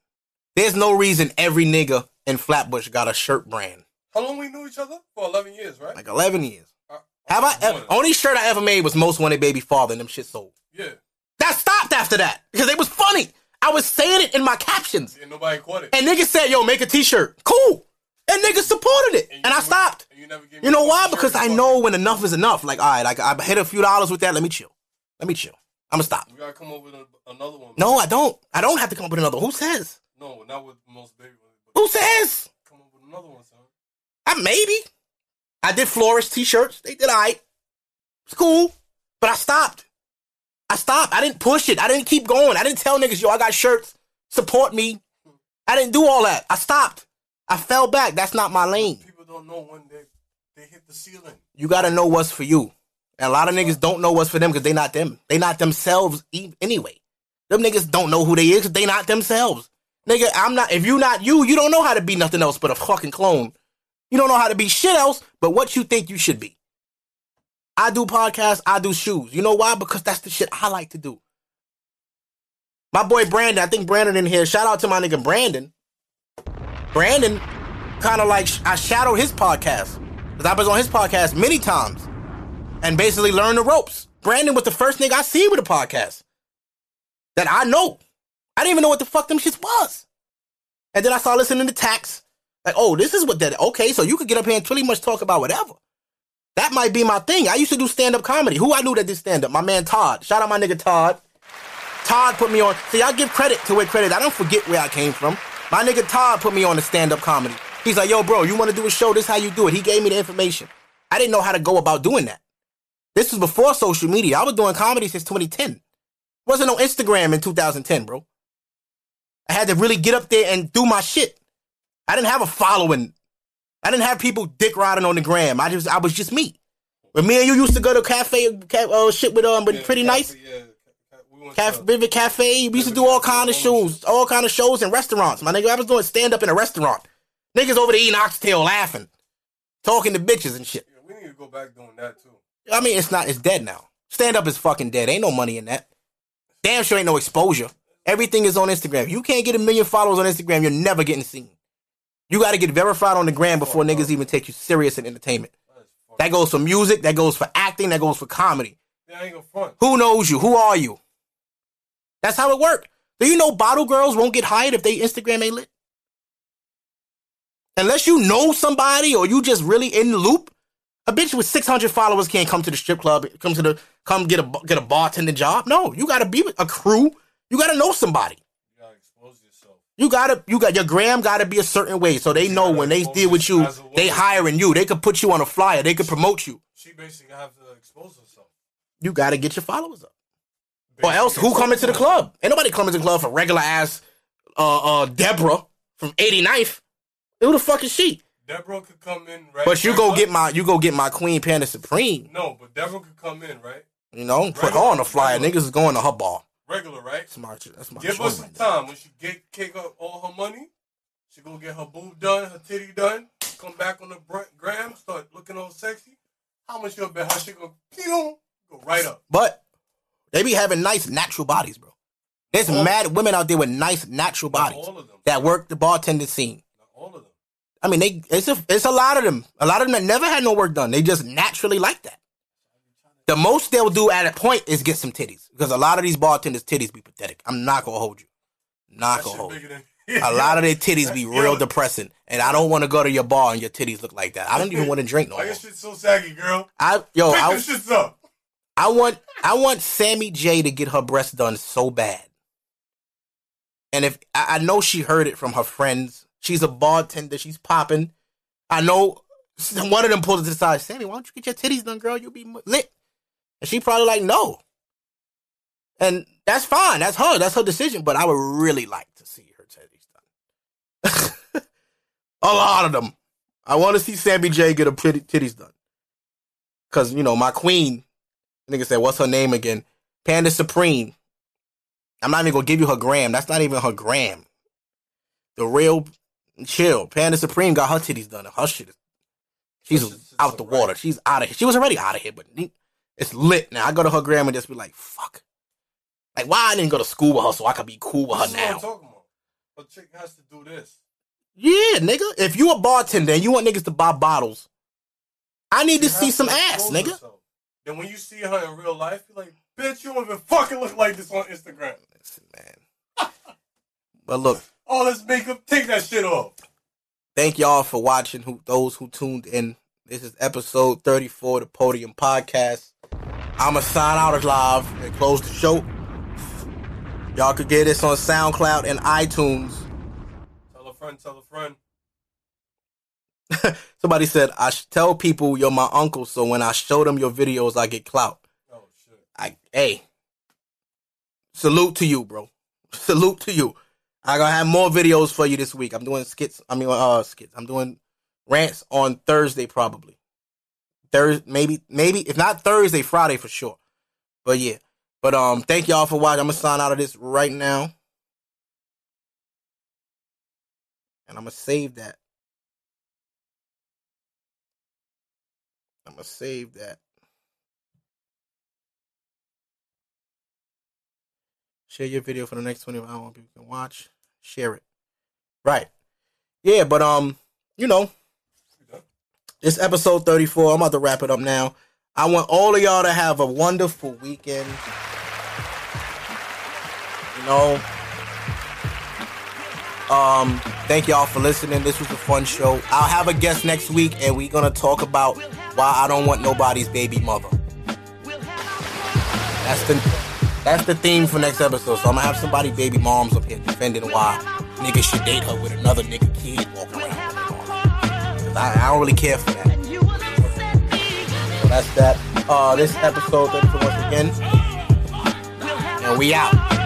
There's no reason every nigga in Flatbush got a shirt brand. How long we knew each other? For eleven years, right? Like 11 years. Uh, Have I, ever, only shirt I ever made was Most Wanted Baby Father and them shit sold. Yeah. That stopped after that because it was funny. I was saying it in my captions. And nobody caught it. And niggas said, yo, make a t-shirt. Cool. And niggas supported it. you And I stopped. And you never gave me You know why? Because I know when enough is enough. Like, all right, like I hit a few dollars with that. Let me chill. Let me chill. I'm gonna stop. You gotta come up with a, another one. No, I don't. I don't have to come up with another. Who says? No, not with most baby. Who says? come up with another one, son. I maybe. I did florist t-shirts. They did all right. It's cool. But I stopped. I stopped. I didn't push it. I didn't keep going. I didn't tell niggas, yo, I got shirts. Support me. I didn't do all that. I stopped. I fell back. That's not my lane. People don't know when they they hit the ceiling. You gotta know what's for you. And a lot of niggas don't know what's for them because they not them. They not themselves e- anyway. Them niggas don't know who they is they not themselves. Nigga, I'm not. If you not you, you don't know how to be nothing else but a fucking clone. You don't know how to be shit else but what you think you should be. I do podcasts. I do shoes. You know why? Because that's the shit I like to do. My boy Brandon, I think Brandon in here. Shout out to my nigga Brandon. Brandon, kind of like I shadowed his podcast because I was on his podcast many times and basically learned the ropes. Brandon was the first nigga I see with a podcast that I know. I didn't even know what the fuck them shits was. And then I started listening to Tax. Like, oh, this is what that. Okay, so you could get up here and pretty much talk about whatever. That might be my thing. I used to do stand up comedy. Who I knew that did stand up? My man Todd. Shout out my nigga Todd. Todd put me on. See, I give credit to where credit. I don't forget where I came from. My nigga Todd put me on the stand up comedy. He's like, yo, bro, you want to do a show? This how you do it. He gave me the information. I didn't know how to go about doing that. This was before social media. I was doing comedy since 2010. Wasn't on Instagram in 2010, bro. I had to really get up there and do my shit. I didn't have a following. I didn't have people dick riding on the gram. I just I was just me. When me and you used to go to cafe, ca- uh, shit with um, with Yeah, pretty Cafe, nice. Yeah, we went Cafe, to- Vivid Cafe. We used to do all kind of shows, all kind of shows in restaurants. My nigga, I was doing stand up in a restaurant. Niggas over there eating oxtail, laughing, talking to bitches and shit. Yeah, we need to go back doing that too. I mean, it's not. It's dead now. Stand up is fucking dead. Ain't no money in that. Damn sure ain't no exposure. Everything is on Instagram. You can't get a million followers on Instagram. You're never getting seen. You got to get verified on the gram before niggas even take you serious in entertainment. That goes for music. That goes for acting. That goes for comedy. Yeah, ain't gonna. Who knows you? Who are you? That's how it works. Do you know bottle girls won't get hired if they Instagram ain't lit? Unless you know somebody or you just really in the loop. A bitch with 600 followers can't come to the strip club, come to the, come get a, get a bartender job. No, you gotta be with a crew. You gotta know somebody. You gotta expose yourself. You gotta, you got, your gram gotta be a certain way so they know when they deal with you, they hiring you. They could put you on a flyer. They could promote you. She basically have to expose herself. You gotta get your followers up. Or else, who coming to the club? Ain't nobody coming to the club for regular ass uh, uh, Deborah from 89th. Who the fuck is she? Deborah could come in, right? But you go get my you go get my Queen Panda Supreme. No, but Deborah could come in, right? You know, put her on the flyer. Niggas is going to her ball. Regular, right? That's my that's my Give her some time. When she get kick up all her money, she go get her boob done, her titty done, come back on the gram, start looking all sexy. How much you'll bet her she go, pew, go right up. But they be having nice natural bodies, bro. There's All- mad women out there with nice natural bodies all of them. that work the bartender scene. Not all of them. I mean, they it's a it's a lot of them. A lot of them that never had no work done. They just naturally like that. The most they'll do at a point is get some titties because a lot of these bartenders' titties be pathetic. I'm not gonna hold you. Not That gonna hold you. A lot of their titties be real depressing, and I don't want to go to your bar and your titties look like that. I don't even want to drink no Why your shit so saggy, girl? I yo, Pick I, shits up. I want I want Sammy J to get her breasts done so bad. And if I, I know she heard it from her friends, she's a bartender, she's popping. I know one of them pulled it to the side, Sammy, why don't you get your titties done, girl? You'll be lit. And she probably like, no. And that's fine. That's her. That's her decision. But I would really like to see her titties done. a lot of them. I want to see Sammy J get her pretty titties done. Cause you know my queen, nigga said, "What's her name again?" Panda Supreme. I'm not even gonna give you her gram. That's not even her gram. The real chill. Panda Supreme got her titties done. Her shit is. She's out the right. water. She's out of here. She was already out of here, but it's lit now. I go to her grandma and just be like, "Fuck." Like, why I didn't go to school with her so I could be cool with This her is what now? I'm talking about. A chick has to do this. Yeah, nigga. If you a bartender and you want niggas to buy bottles, I need to see has some ass, nigga. herself. Then when you see her in real life, you're like, bitch, you don't even fucking look like this on Instagram. Listen, man. but look, All this makeup, take that shit off. thank y'all for watching. Who those who tuned in. This is episode thirty four, the Podium Podcast. I'ma sign out of live and close the show. Y'all could get this on SoundCloud and iTunes. Tell a friend, tell a friend. Somebody said I should tell people you're my uncle, so when I show them your videos, I get clout. Oh shit. I hey, salute to you, bro. Salute to you. I gonna have more videos for you this week. I'm doing skits. I mean, uh, skits. I'm doing rants on Thursday, probably. Thursday, maybe, maybe if not Thursday, Friday for sure. But yeah, but um, thank y'all for watching. I'm gonna sign out of this right now, and I'm gonna save that. I'm gonna save that. Share your video for the next 24 hours people can watch. Share it. Right. Yeah, but um, you know, it's episode 34. I'm about to wrap it up now. I want all of y'all to have a wonderful weekend. You know. Um, thank y'all for listening. This was a fun show. I'll have a guest next week and we're gonna talk about why I don't want nobody's baby mother. That's the that's the theme for next episode. So I'm gonna have somebody baby moms up here defending why niggas should date her with another nigga kid walking around. I, I don't really care for that. So that's that. Uh, this episode, thank you once again, and we out.